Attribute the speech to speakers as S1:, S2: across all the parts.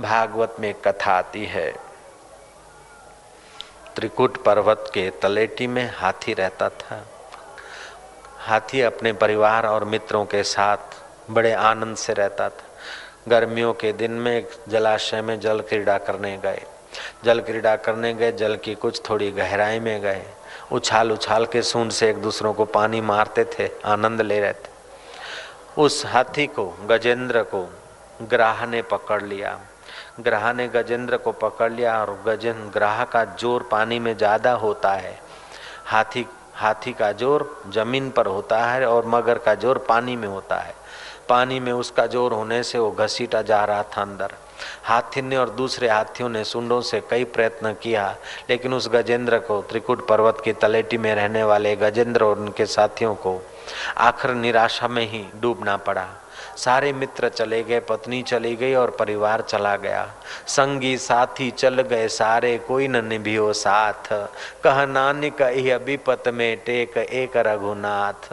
S1: भागवत में कथा आती है। त्रिकुट पर्वत के तलेटी में हाथी रहता था। हाथी अपने परिवार और मित्रों के साथ बड़े आनंद से रहता था। गर्मियों के दिन में जलाशय में जल क्रीड़ा करने गए। जल क्रीड़ा करने गए, जल की कुछ थोड़ी गहराई में गए। उछाल उछाल के सूंड से एक दूसरों को पानी मारते थे, आनंद ले रहे थे। उस हाथी को, गजेंद्र को ग्राह ने पकड़ लिया। ग्राह ने गजेंद्र को पकड़ लिया और गजेंद्र ग्राह का ज़ोर पानी में ज़्यादा होता है। हाथी हाथी का ज़ोर ज़मीन पर होता है और मगर का ज़ोर पानी में होता है। पानी में उसका ज़ोर होने से वो घसीटा जा रहा था अंदर। हाथी ने और दूसरे हाथियों ने सुंडों से कई प्रयत्न किया, लेकिन उस गजेंद्र को त्रिकुट पर्वत की तलेटी में रहने वाले गजेंद्र और उनके साथियों को आखिर निराशा में ही डूबना पड़ा। सारे मित्र चले गए, पत्नी चली गई और परिवार चला गया। संगी साथी चल गए, सारे कोई न निभियो साथ। कह नानिक विपत में टेक एक रघुनाथ।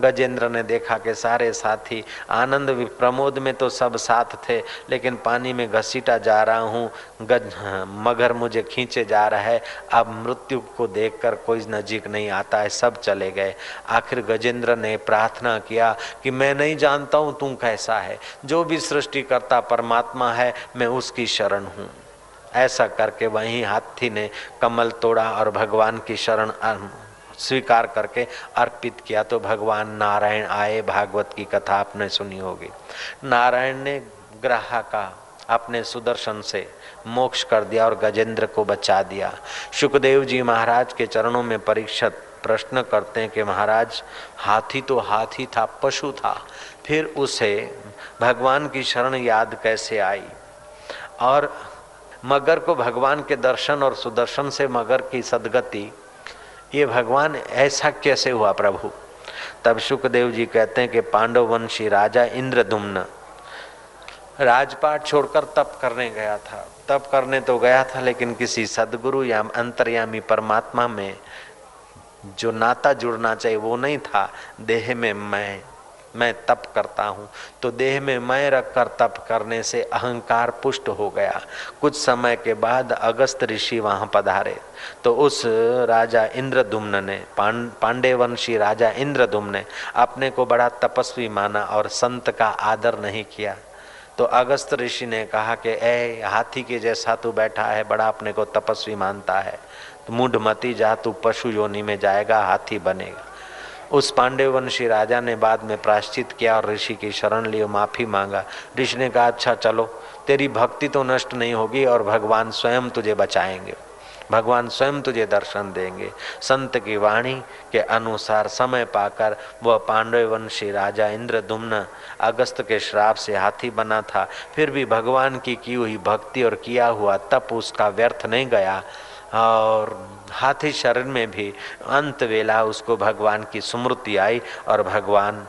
S1: गजेंद्र ने देखा कि सारे साथी आनंद प्रमोद में तो सब साथ थे, लेकिन पानी में घसीटा जा रहा हूँ। गज, मगर मुझे खींचे जा रहा है। अब मृत्यु को देखकर कोई नजीक नहीं आता है, सब चले गए। आखिर गजेंद्र ने प्रार्थना किया कि मैं नहीं जानता हूँ तू कैसा है। जो भी सृष्टि करता परमात्मा है, मैं उसकी शरण हूँ। ऐसा करके वहीं हाथी ने कमल तोड़ा और भगवान की शरण स्वीकार करके अर्पित किया तो भगवान नारायण आए, भागवत की कथा आपने सुनी होगी। नारायण ने ग्रह का अपने सुदर्शन से मोक्ष कर दिया और गजेंद्र को बचा दिया। सुखदेव जी महाराज के चरणों में परीक्षित प्रश्न करते हैं कि महाराज, हाथी तो हाथी था, पशु था, फिर उसे भगवान की शरण याद कैसे आई? और मगर को भगवान के दर्शन और सुदर्शन से मगर की सदगति ये भगवान ऐसा कैसे हुआ प्रभु? तब सुखदेव जी कहते हैं कि पांडव वंशी राजा इंद्रदुम्न राजपाट छोड़कर तप करने गया था। तप करने तो गया था, लेकिन किसी सदगुरु या अंतर्यामी परमात्मा में जो नाता जुड़ना चाहिए वो नहीं था। देह में मैं मैं तप करता हूँ। तो देह में मैं रखकर तप करने से अहंकार पुष्ट हो गया। कुछ समय के बाद अगस्त ऋषि वहाँ पधारे। तो उस राजा इंद्रदुम्न ने, पांडे वंशी राजा इंद्रदुम्न ने अपने को बड़ा तपस्वी माना और संत का आदर नहीं किया। तो अगस्त ऋषि ने कहा कि ए हाथी के जैसा तू बैठा है, बड़ा अपने को तपस्वी मानता है। तो मती जा, तू पशु योनि में जाएगा, हाथी बनेगा। उस पांडे वंशी राजा ने बाद में प्राश्चित किया और ऋषि की शरण लिए माफ़ी मांगा। ऋषि ने कहा अच्छा चलो, तेरी भक्ति तो नष्ट नहीं होगी और भगवान स्वयं तुझे बचाएँगे। भगवान स्वयं तुझे दर्शन देंगे। संत की वाणी के अनुसार समय पाकर वह पांडव वंशी राजा इंद्रदुम्न अगस्त के श्राप से हाथी बना था। फिर भी भगवान की की हुई भक्ति और किया हुआ तप उसका व्यर्थ नहीं गया और हाथी शरण में भी अंत वेला उसको भगवान की स्मृति आई और भगवान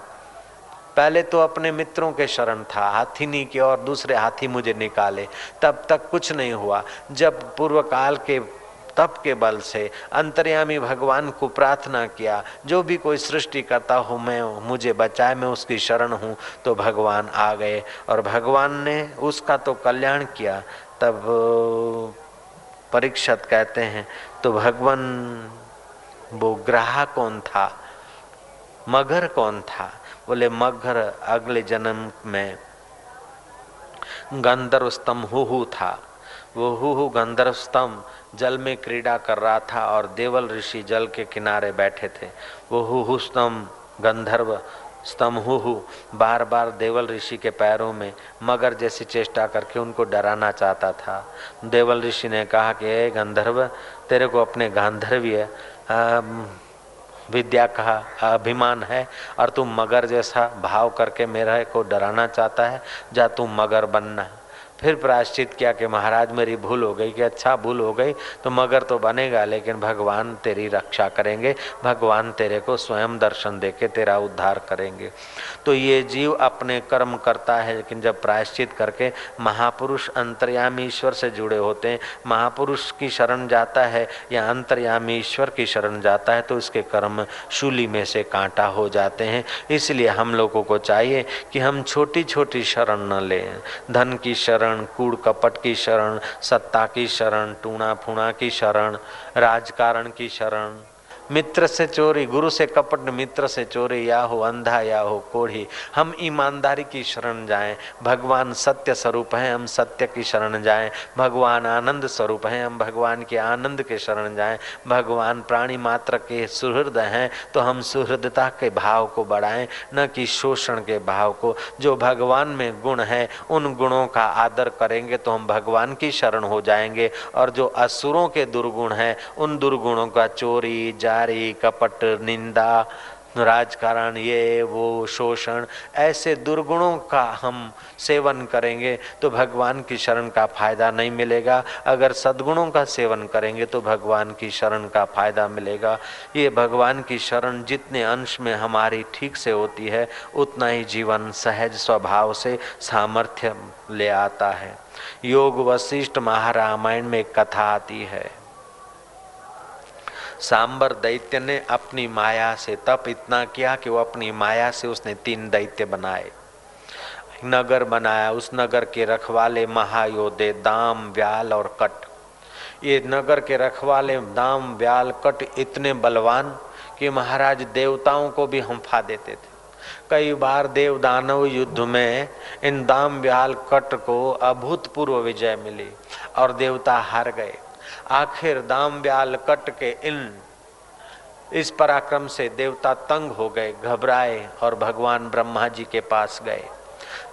S1: पहले तो अपने मित्रों के शरण था हाथी नहीं के और दूसरे हाथी मुझे निकाले, तब तक कुछ नहीं हुआ। जब पूर्व काल के, तप के बल से अंतर्यामी भगवान को प्रार्थना किया, जो भी कोई सृष्टि करता हो मैं, मुझे बचाए, मैं उसकी शरण हूँ तो भगवान आ गए और भगवान ने उसका तो कल्याण किया। तब परीक्षत कहते हैं तो भगवान, वो ग्राह कौन था? मगर कौन था? बोले, मगर अगले जन्म में गंधर्व स्तंभ हु था। वो हु गंधर्व स्तंभ जल में क्रीड़ा कर रहा था और देवल ऋषि जल के किनारे बैठे थे। वो हु स्तंभ, गंधर्व स्तंभु बार बार देवल ऋषि के पैरों में मगर जैसी चेष्टा करके उनको डराना चाहता था। देवल ऋषि ने कहा कि ए गंधर्व तेरे को अपने गांधर्वीय विद्या का अभिमान है, और तू मगर जैसा भाव करके मेरे को डराना चाहता है, जा तू मगर बनना। फिर प्रायश्चित किया कि महाराज, मेरी भूल हो गई कि अच्छा भूल हो गई तो मगर तो बनेगा, लेकिन भगवान तेरी रक्षा करेंगे, भगवान तेरे को स्वयं दर्शन दे के तेरा उद्धार करेंगे। तो ये जीव अपने कर्म करता है, लेकिन जब प्रायश्चित करके महापुरुष अंतर्यामी ईश्वर से जुड़े होते हैं, महापुरुष की शरण जाता है या अंतर्यामी ईश्वर की शरण जाता है तो उसके कर्म शूली में से कांटा हो जाते हैं। इसलिए हम लोगों को चाहिए कि हम छोटी छोटी शरण न लें, धन की शरण शरण, कूड़ कपट की शरण, सत्ता की शरण टूणा फूणा की शरण, राजकारण की शरण। मित्र से चोरी, गुरु से कपट, मित्र से चोरी या हो अंधा या हो कोढ़ी। हम ईमानदारी की शरण जाएँ। भगवान सत्य स्वरूप हैं, हम सत्य की शरण जाएँ। भगवान आनंद स्वरूप हैं, हम भगवान के आनंद के शरण जाएँ। भगवान प्राणी मात्र के सुहृद हैं तो हम सुहृदता के भाव को बढ़ाएँ, न कि शोषण के भाव को। जो भगवान में गुण है, उन गुणों का आदर करेंगे तो हम भगवान की शरण हो जाएँगे। और जो असुरों के दुर्गुण हैं, उन दुर्गुणों का चोरी जा बेगारी कपट, निंदा, राजकारण, ये, वो, शोषण, ऐसे दुर्गुणों का हम सेवन करेंगे तो भगवान की शरण का फ़ायदा नहीं मिलेगा। अगर सद्गुणों का सेवन करेंगे तो भगवान की शरण का फ़ायदा मिलेगा। ये भगवान की शरण जितने अंश में हमारी ठीक से होती है, उतना ही जीवन सहज स्वभाव से सामर्थ्य ले आता है। योग वशिष्ठ महारामायण में कथा आती है। सांबर दैत्य ने अपनी माया से तप इतना किया कि वो अपनी माया से उसने तीन दैत्य बनाए। नगर बनाया, उस नगर के रखवाले महायोधे दाम, व्याल और कट। ये नगर के रखवाले दाम, व्याल, कट इतने बलवान कि महाराज देवताओं को भी हंफा देते थे। कई बार देव दानव युद्ध में इन दाम, व्याल, कट को अभूतपूर्व विजय मिली और देवता हार गए। आखिर दाम ब्याल कट के इन। इस पराक्रम से देवता तंग हो गए, घबराए और भगवान ब्रह्मा जी के पास गए।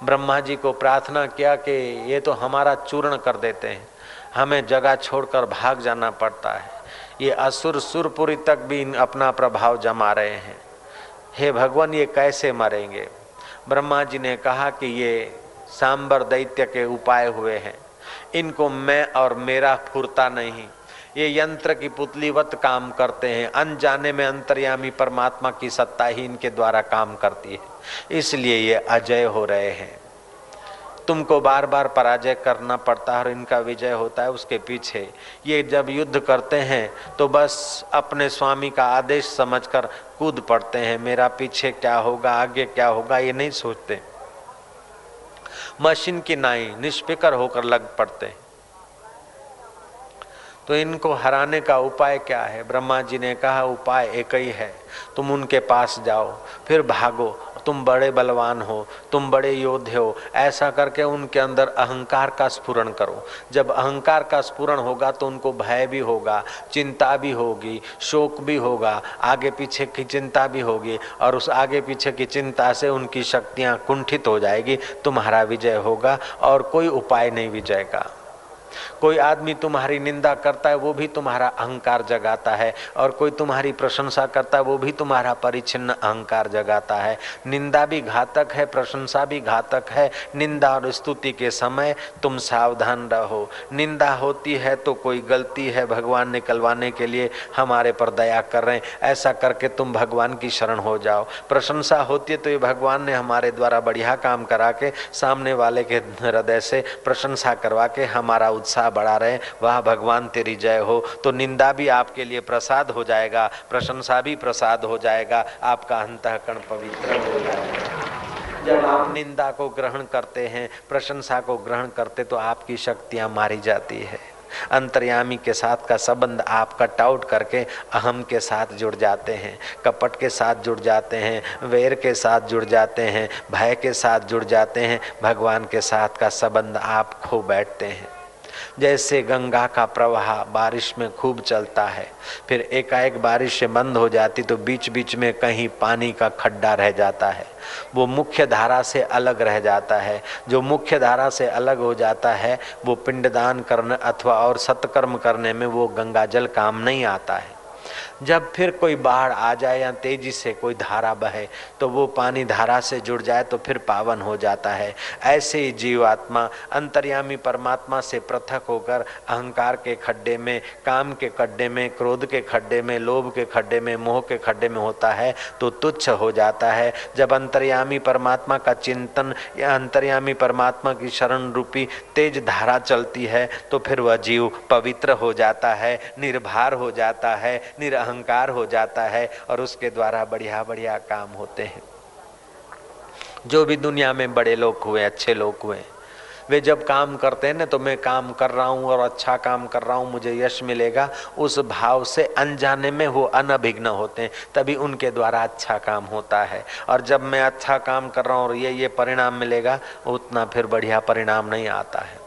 S1: ब्रह्मा जी को प्रार्थना किया कि ये तो हमारा चूर्ण कर देते हैं। हमें जगह छोड़कर भाग जाना पड़ता है। ये असुर सुरपुरी तक भी अपना प्रभाव जमा रहे हैं। हे भगवान, ये कैसे मरेंगे? ब्रह्मा जी ने कहा कि ये सांबर दैत्य के उपाय हुए हैं। इनको मैं और मेरा फुरता नहीं। ये यंत्र की पुतलीवत काम करते हैं। अनजाने में अंतर्यामी परमात्मा की सत्ता ही इनके द्वारा काम करती है। इसलिए ये अजय हो रहे हैं। तुमको बार बार पराजय करना पड़ता है और इनका विजय होता है उसके पीछे। ये जब युद्ध करते हैं तो बस अपने स्वामी का आदेश समझकर कूद पड़ते हैं। मेरा पीछे क्या होगा, आगे क्या होगा, ये नहीं सोचते। मशीन की नाई निष्फिकर होकर लग पड़ते हैं। तो इनको हराने का उपाय क्या है? ब्रह्मा जी ने कहा, उपाय एक ही है। तुम उनके पास जाओ, फिर भागो। तुम बड़े बलवान हो, तुम बड़े योद्धे हो, ऐसा करके उनके अंदर अहंकार का स्फुरन करो। जब अहंकार का स्फुरन होगा तो उनको भय भी होगा, चिंता भी होगी, शोक भी होगा, आगे पीछे की चिंता भी होगी और उस आगे पीछे की चिंता से उनकी शक्तियाँ कुंठित हो जाएगी, तुम्हारा विजय होगा और कोई उपाय नहीं विजय का। कोई आदमी तुम्हारी निंदा करता है, वो भी तुम्हारा अहंकार जगाता है। और कोई तुम्हारी प्रशंसा करता है, वो भी तुम्हारा परिचिन्न अहंकार जगाता है। निंदा भी घातक है, प्रशंसा भी घातक है। निंदा और स्तुति के समय तुम सावधान रहो। निंदा होती है तो कोई गलती है, भगवान निकलवाने के लिए हमारे पर दया कर रहे हैं। ऐसा करके तुम भगवान की शरण हो जाओ। प्रशंसा होती है तो ये भगवान ने हमारे द्वारा बढ़िया काम करा के सामने वाले के हृदय से प्रशंसा करवा के हमारा उत्साह बढ़ा रहे वह, भगवान, तेरी जय हो। तो निंदा भी आपके लिए प्रसाद हो जाएगा, प्रशंसा भी प्रसाद हो जाएगा, आपका अंतकरण पवित्र हो जाएगा। जब आप निंदा को ग्रहण करते हैं, प्रशंसा को ग्रहण करते तो आपकी शक्तियाँ मारी जाती है। अंतर्यामी के साथ का संबंध आप कट आउट करके अहम के साथ जुड़ जाते हैं, कपट के साथ जुड़ जाते हैं, वेर के साथ जुड़ जाते हैं, भय के साथ जुड़ जाते हैं, भगवान के साथ का संबंध आप खो बैठते हैं। जैसे गंगा का प्रवाह बारिश में खूब चलता है, फिर एकाएक बारिश से बंद हो जाती तो बीच बीच में कहीं पानी का खड्डा रह जाता है। वो मुख्य धारा से अलग रह जाता है। जो मुख्य धारा से अलग हो जाता है, वो पिंडदान करने अथवा और सत्कर्म करने में वो गंगा जल काम नहीं आता है। जब फिर कोई बाढ़ आ जाए या तेज़ी से कोई धारा बहे तो वो पानी धारा से जुड़ जाए तो फिर पावन हो जाता है। ऐसे ही जीवात्मा, अंतर्यामी परमात्मा से पृथक होकर अहंकार के खड्डे में, काम के खड्डे में, क्रोध के खड्डे में, लोभ के खड्डे में, मोह के खड्डे में होता है तो तुच्छ हो जाता है। जब अंतर्यामी परमात्मा का चिंतन या अंतर्यामी परमात्मा की शरण रूपी तेज धारा चलती है तो फिर वह जीव पवित्र हो जाता है, निर्भर हो जाता है, निरहंकार अहंकार हो जाता है और उसके द्वारा बढ़िया बढ़िया काम होते हैं। जो भी दुनिया में बड़े लोग हुए, अच्छे लोग हुए, वे जब काम करते हैं ना तो मैं काम कर रहा हूँ और अच्छा काम कर रहा हूँ, मुझे यश मिलेगा। उस भाव से अनजाने में वो अनभिघ्न होते हैं, तभी उनके द्वारा अच्छा काम होता है। और जब मैं अच्छा काम कर रहा हूँ और ये ये परिणाम मिलेगा, उतना फिर बढ़िया परिणाम नहीं आता है।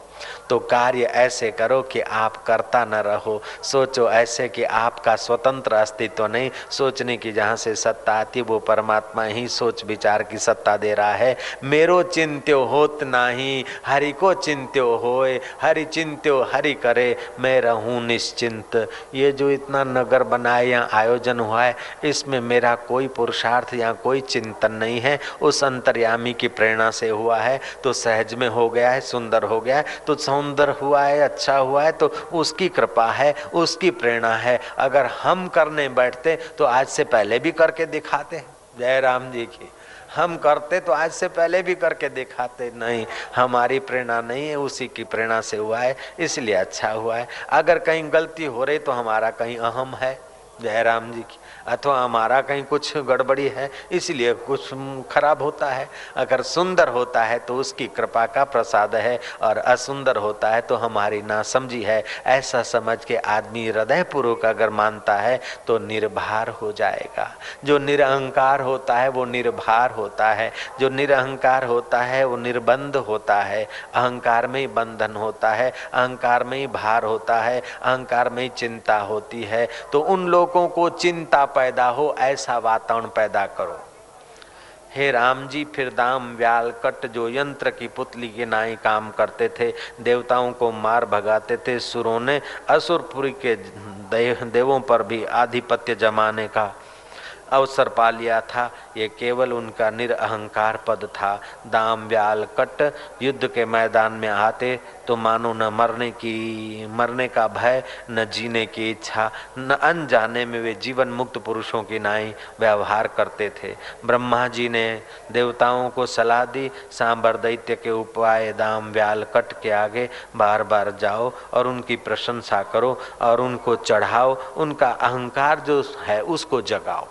S1: तो कार्य ऐसे करो कि आप करता न रहो। सोचो ऐसे कि आपका स्वतंत्र अस्तित्व नहीं। सोचने की जहाँ से सत्ता आती, वो परमात्मा ही सोच विचार की सत्ता दे रहा है। मेरो चिंत्यो होत नाही, हरि को चिंत्यो होए, हरि चिंत्यो हरि करे, मैं रहूँ निश्चिंत। ये जो इतना नगर बनाए या आयोजन हुआ है, इसमें मेरा कोई पुरुषार्थ या कोई चिंतन नहीं है। उस अंतर्यामी की प्रेरणा से हुआ है तो सहज में हो गया है, सुंदर हो गया है तो सौंदर्य हुआ है अच्छा हुआ है तो उसकी कृपा है, उसकी प्रेरणा है। अगर हम करने बैठते तो आज से पहले भी करके दिखाते। जय राम जी की। हम करते तो आज से पहले भी करके दिखाते। नहीं, हमारी प्रेरणा नहीं है, उसी की प्रेरणा से हुआ है, इसलिए अच्छा हुआ है। अगर कहीं गलती हो रही तो हमारा कहीं अहम है। जय राम जी की। अथवा हमारा कहीं कुछ गड़बड़ी है, इसलिए कुछ खराब होता है। अगर सुंदर होता है तो उसकी कृपा का प्रसाद है, और असुंदर होता है तो हमारी ना समझी है। ऐसा समझ के आदमी हृदय पूर्वक अगर मानता है तो निर्भर हो जाएगा। जो निरहंकार होता है, वो निर्भर होता है। जो निरहंकार होता है, वो निर्बंध होता है। अहंकार में ही बंधन होता है, अहंकार में ही भार होता है, अहंकार में ही चिंता होती है। तो उन लोगों को चिंता पैदा हो, ऐसा वातावरण पैदा करो। हे राम जी फिर दाम व्याल कट, जो यंत्र की पुतली के नाई काम करते थे, देवताओं को मार भगाते थे, सुरों ने असुरपुरी के देवों पर भी आधिपत्य जमाने का अवसर पा लिया था। ये केवल उनका निरअहकार पद था। दाम व्याल कट, युद्ध के मैदान में आते तो मानो न मरने की, मरने का भय, न जीने की इच्छा, न अनजाने में वे जीवन मुक्त पुरुषों की नाई व्यवहार करते थे। ब्रह्मा जी ने देवताओं को सलाह दी, सांबर दैत्य के उपाय, दाम व्याल कट के आगे बार बार जाओ और उनकी प्रशंसा करो और उनको चढ़ाओ, उनका अहंकार जो है उसको जगाओ।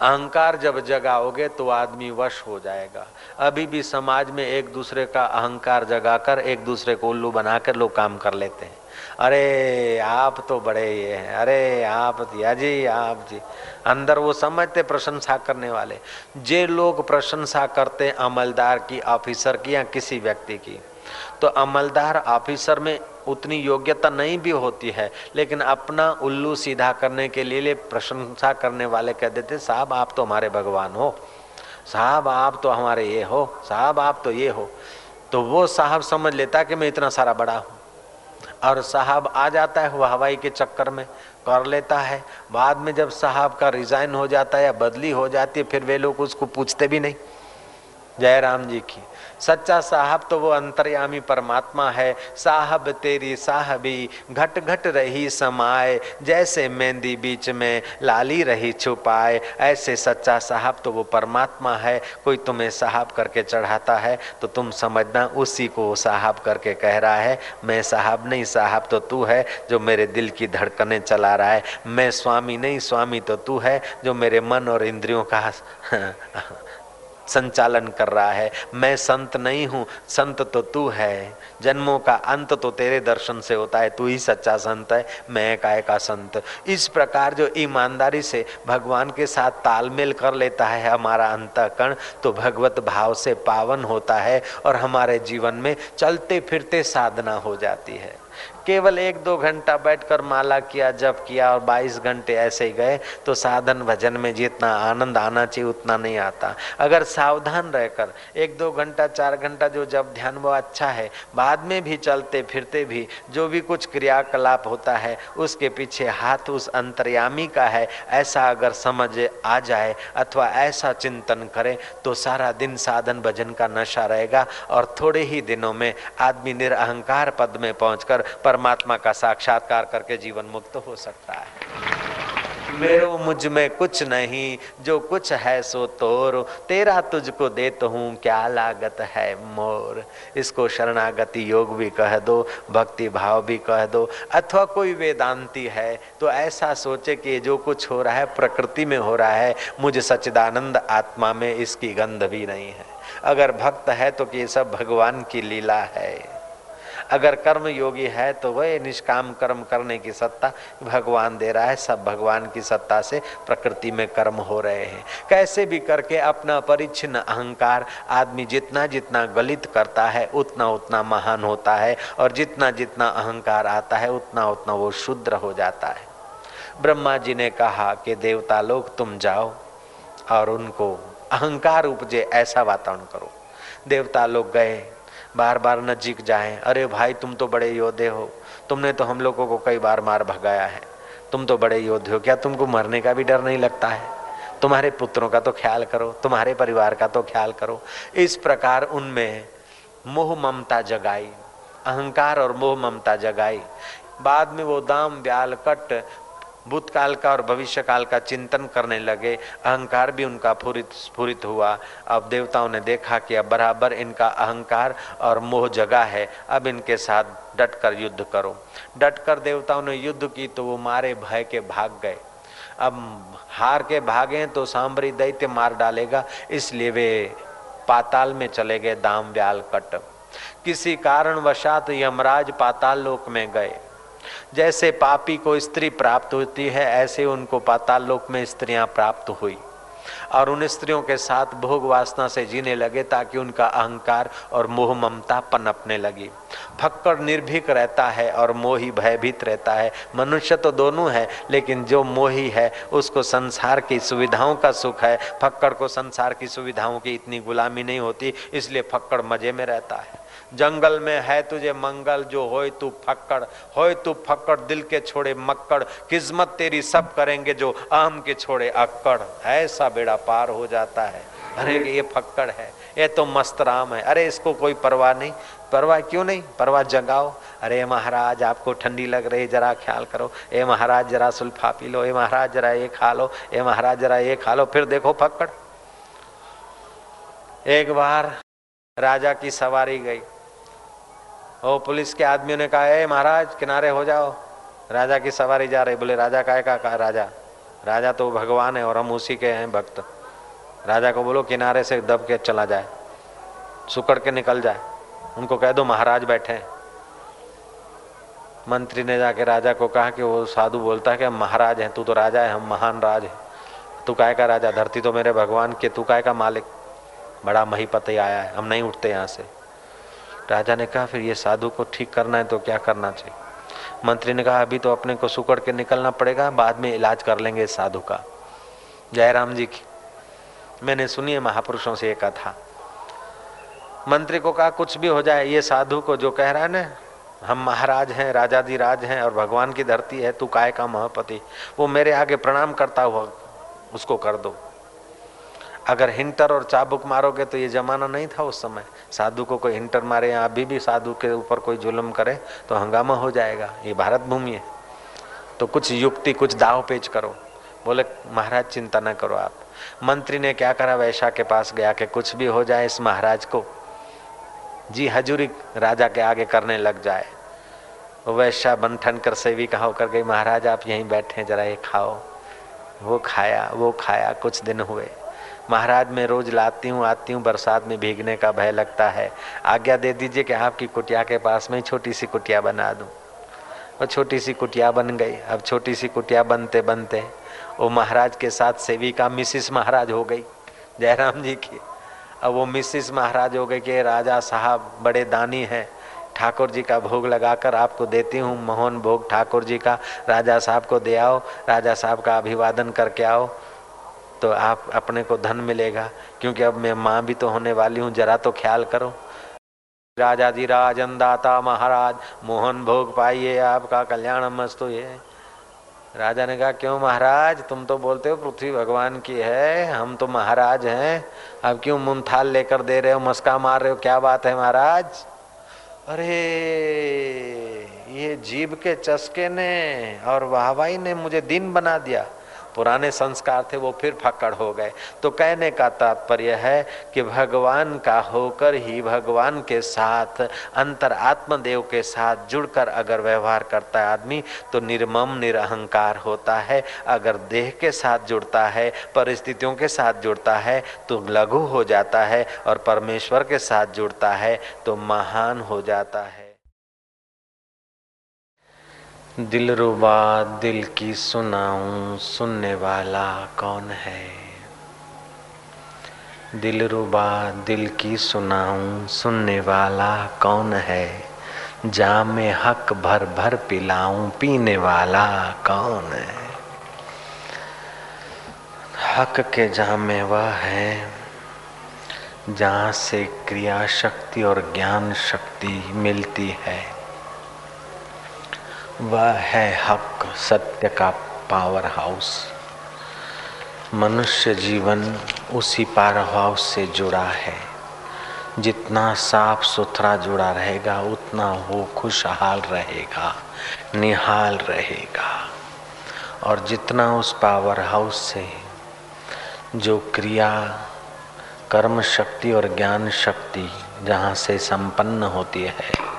S1: अहंकार जब जगाओगे तो आदमी वश हो जाएगा। अभी भी समाज में एक दूसरे का अहंकार जगाकर, एक दूसरे को उल्लू बनाकर लोग काम कर लेते हैं। अरे आप तो बड़े ये हैं। अरे आप दिया जी आप जी। अंदर वो समझते प्रशंसा करने वाले। जे लोग प्रशंसा करते अमलदार की, ऑफिसर की या किसी व्यक्ति की तो अमलदार ऑफिसर में उतनी योग्यता नहीं भी होती है, लेकिन अपना उल्लू सीधा करने के लिए प्रशंसा करने वाले कह देते, साहब, आप तो हमारे भगवान हो। साहब, आप तो हमारे ये हो। साहब, आप तो ये हो। तो वो साहब समझ लेता कि मैं इतना सारा बड़ा हूँ। और साहब आ जाता है वह हवाई के चक्कर में कर लेता है। बाद में जब साहब का रिजाइन हो जाता है या बदली हो जाती है, फिर वे लोग उसको पूछते भी नहीं। जय राम जी की। सच्चा साहब तो वो अंतर्यामी परमात्मा है। साहब तेरी साहबी, घट घट रही समाए। जैसे मेहंदी बीच में लाली रही छुपाए। ऐसे सच्चा साहब तो वो परमात्मा है। कोई तुम्हें साहब करके चढ़ाता है तो तुम समझना उसी को साहब करके कह रहा है। मैं साहब नहीं, साहब तो तू है, जो मेरे दिल की धड़कने चला रहा है। मैं स्वामी नहीं, स्वामी तो तू है, जो मेरे मन और इंद्रियों का संचालन कर रहा है। मैं संत नहीं हूँ, संत तो तू है। जन्मों का अंत तो तेरे दर्शन से होता है, तू ही सच्चा संत है, मैं काय का संत। इस प्रकार जो ईमानदारी से भगवान के साथ तालमेल कर लेता है हमारा अंतकरण तो भगवत भाव से पावन होता है और हमारे जीवन में चलते फिरते साधना हो जाती है। केवल एक दो घंटा बैठकर माला किया जब किया और 22 घंटे ऐसे ही गए तो साधन भजन में जितना आनंद आना चाहिए, उतना नहीं आता। अगर सावधान रहकर, एक दो घंटा, चार घंटा जो जब ध्यान, वो अच्छा है। बाद में भी चलते फिरते भी, जो भी कुछ क्रियाकलाप होता है, उसके पीछे हाथ उस अंतर्यामी का है। ऐसा अगर समझ आ जाए, अथवा ऐसा चिंतन करे तो सारा दिन साधन भजन का नशा रहेगा, और थोड़े ही दिनों में आदमी निरअहकार पद में पहुंचकर पर परमात्मा का साक्षात्कार करके जीवन मुक्त हो सकता है। मेरो मुझमें कुछ नहीं, जो कुछ है सो तोर। तेरा तुझको देत हूँ, क्या लागत है मोर? इसको शरणागति योग भी कह दो, भक्ति भाव भी कह दो। अथवा कोई वेदांती है तो ऐसा सोचे कि जो कुछ हो रहा है, प्रकृति में हो रहा है, मुझे सच्चिदानंद आत्मा में इसकी गंध भी नहीं है। अगर भक्त है तो कि ये सब भगवान की लीला है। अगर कर्म योगी है तो वह निष्काम कर्म करने की सत्ता भगवान दे रहा है। सब भगवान की सत्ता से प्रकृति में कर्म हो रहे हैं। कैसे भी करके अपना परिच्छिन्न अहंकार आदमी जितना जितना गलित करता है, उतना उतना महान होता है और जितना जितना अहंकार आता है, उतना उतना वो शुद्र हो जाता है। ब्रह्मा जी ने कहा कि देवता लोग तुम जाओ और उनको अहंकार उपजे, ऐसा वातावरण करो। देवता लोग गए बार बार नजीक जाए। अरे भाई, तुम तो बड़े योद्धे हो। तुमने तो हम लोगों को कई बार मार भगाया है। तुम तो बड़े योद्धे हो। क्या तुमको मरने का भी डर नहीं लगता है? तुम्हारे पुत्रों का तो ख्याल करो, तुम्हारे परिवार का तो ख्याल करो। इस प्रकार उनमें मोह ममता जगाई, अहंकार और मोह ममता जगाई। बाद में वो दाम ब्याल कट भूतकाल का और भविष्य काल का चिंतन करने लगे। अहंकार भी उनका फूरित स्फूरित हुआ। अब देवताओं ने देखा कि अब बराबर इनका अहंकार और मोह जगा है। अब इनके साथ डट कर युद्ध करो। डट कर देवताओं ने युद्ध की तो वो मारे, भय के भाग गए। अब हार के भागे तो सांबरी दैत्य मार डालेगा। इसलिए वे पाताल में चले गए, दाम व्याल कट किसी कारण वशात यमराज पाताल लोक में गए। जैसे पापी को स्त्री प्राप्त होती है, ऐसे उनको पाताल लोक में स्त्रियाँ प्राप्त हुई। और उन स्त्रियों के साथ भोग वासना से जीने लगे ताकि उनका अहंकार और मोह ममता पनपने लगी। फक्कड़ निर्भीक रहता है और मोही भयभीत रहता है। मनुष्य तो दोनों है, लेकिन जो मोही है, उसको संसार की सुविधाओं का सुख है। फक्कड़ को संसार की सुविधाओं की इतनी गुलामी नहीं होती, इसलिए फक्कड़ मज़े में रहता है। जंगल में है तुझे मंगल, जो होए तू फक्कड़। होए तू फक्कड़, दिल के छोड़े मक्कड़। किस्मत तेरी सब करेंगे जो आम के छोड़े अक्कड़। ऐसा बेड़ा पार हो जाता है। अरे, ये फक्कड़ है। ये तो मस्त राम है। अरे, इसको कोई परवाह नहीं। परवाह क्यों नहीं? परवाह जगाओ। अरे, महाराज, आपको ठंडी लग रही जरा ख्याल करो। ए, महाराज, जरा सुल्फा पी लो। ए, महाराज, जरा ये खा लो। ए, महाराज, जरा ये खा लो। फिर देखो फक्कड़। एक बार राजा की सवारी गई। ओ, पुलिस के आदमियों ने कहा है महाराज, किनारे हो जाओ। राजा की सवारी जा रही, बोले, राजा का का राजा? राजा तो भगवान है और हम उसी के हैं, भक्त। राजा को बोलो, किनारे से दब के चला जाए, सुकड़ के निकल जाए। उनको कह दो, महाराज बैठे मंत्री ने जाके राजा को कहा कि वो साधु बोलता है कि, हम महाराज हैं, तू तो राजा है, हम महान राज है। तू काय का राजा? धरती तो मेरे भगवान के, तू काय का मालिक? बड़ा महीपति आया है, हम नहीं उठते यहाँ से। राजा ने कहा, फिर ये साधु को ठीक करना है तो क्या करना चाहिए? मंत्री ने कहा, अभी तो अपने को सुकड़ के निकलना पड़ेगा, बाद में इलाज कर लेंगे साधु का। जयराम जी की, मैंने सुनी है, महापुरुषों से एक कथा। मंत्री को कहा, कुछ भी हो जाए, ये साधु को जो कह रहा है ना, हम महाराज हैं राजादी राज हैं और भगवान की धरती है, तू काय का महापति वो मेरे आगे प्रणाम करता हुआ उसको कर दो। अगर हिंटर और चाबुक मारोगे तो ये जमाना नहीं था उस समय। साधु को कोई हिंटर मारे या अभी भी साधु के ऊपर कोई जुल्म करे तो हंगामा हो जाएगा। ये भारत भूमि है। तो कुछ युक्ति, कुछ दाव पेच करो। बोले, महाराज, चिंता न करो आप। मंत्री ने क्या करा, वैशा के पास गया कि कुछ भी हो जाए इस महाराज को, जी हजूरी राजा के आगे करने लग जाए। वैश्या ठन कर सेवी कहा होकर गई, महाराज, आप यहीं बैठे जरा ये खाओ। वो खाया वो खाया, कुछ दिन हुए। महाराज, मैं रोज लाती हूँ, आती हूँ, बरसात में भीगने का भय लगता है। आज्ञा दे दीजिए कि आपकी कुटिया के पास में छोटी सी कुटिया बना दूँ। और छोटी सी कुटिया बन गई। अब छोटी सी कुटिया बनते बनते वो महाराज के साथ सेविका मिसिस महाराज हो गई, जयराम जी की। अब वो मिसिस महाराज हो गए कि राजा साहब, बड़े दानी हैं। ठाकुर जी का भोग लगाकर आपको देती हूँ, मोहन भोग ठाकुर जी का। राजा साहब को दे आओ, राजा साहब का अभिवादन करके आओ। तो आप अपने को धन मिलेगा, क्योंकि अब मैं माँ भी तो होने वाली हूँ, जरा तो ख्याल करो। राजा जी राजन दाता महाराज, मोहन भोग पाइए आपका, कल्याण मस्तु ये। राजा ने कहा, क्यों महाराज? तुम तो बोलते हो पृथ्वी भगवान की है, हम तो महाराज हैं। अब क्यों मुंथाल लेकर दे रहे हो, मस्का मार रहे हो, क्या बात है महाराज? अरे, ये जीव के चस्के ने और वाहवाही ने मुझे दिन बना दिया। पुराने संस्कार थे, वो फिर फकड़ हो गए। तो कहने का तात्पर्य है कि भगवान का होकर ही भगवान के साथ, अंतर आत्मदेव के साथ जुड़कर अगर व्यवहार करता है आदमी तो निर्मम निरहंकार होता है। अगर देह के साथ जुड़ता है, परिस्थितियों के साथ जुड़ता है तो लघु हो जाता है और परमेश्वर के साथ जुड़ता है तो महान हो जाता है। दिल रुबा, दिल की सुनाऊं, सुनने वाला कौन है? दिल रुबा, दिल की सुनाऊं, सुनने वाला कौन है? जाम हक भर भर पिलाऊं, पीने वाला कौन है? हक के जामे वह है, जहाँ से क्रिया शक्ति और ज्ञान शक्ति मिलती है। वह है हक, सत्य का पावर हाउस मनुष्य जीवन उसी पावर हाउस से जुड़ा है। जितना साफ़ सुथरा जुड़ा रहेगा, उतना वो खुशहाल रहेगा, निहाल रहेगा। और जितना उस पावर हाउस से जो क्रिया, कर्म शक्ति और ज्ञान शक्ति जहाँ से संपन्न होती है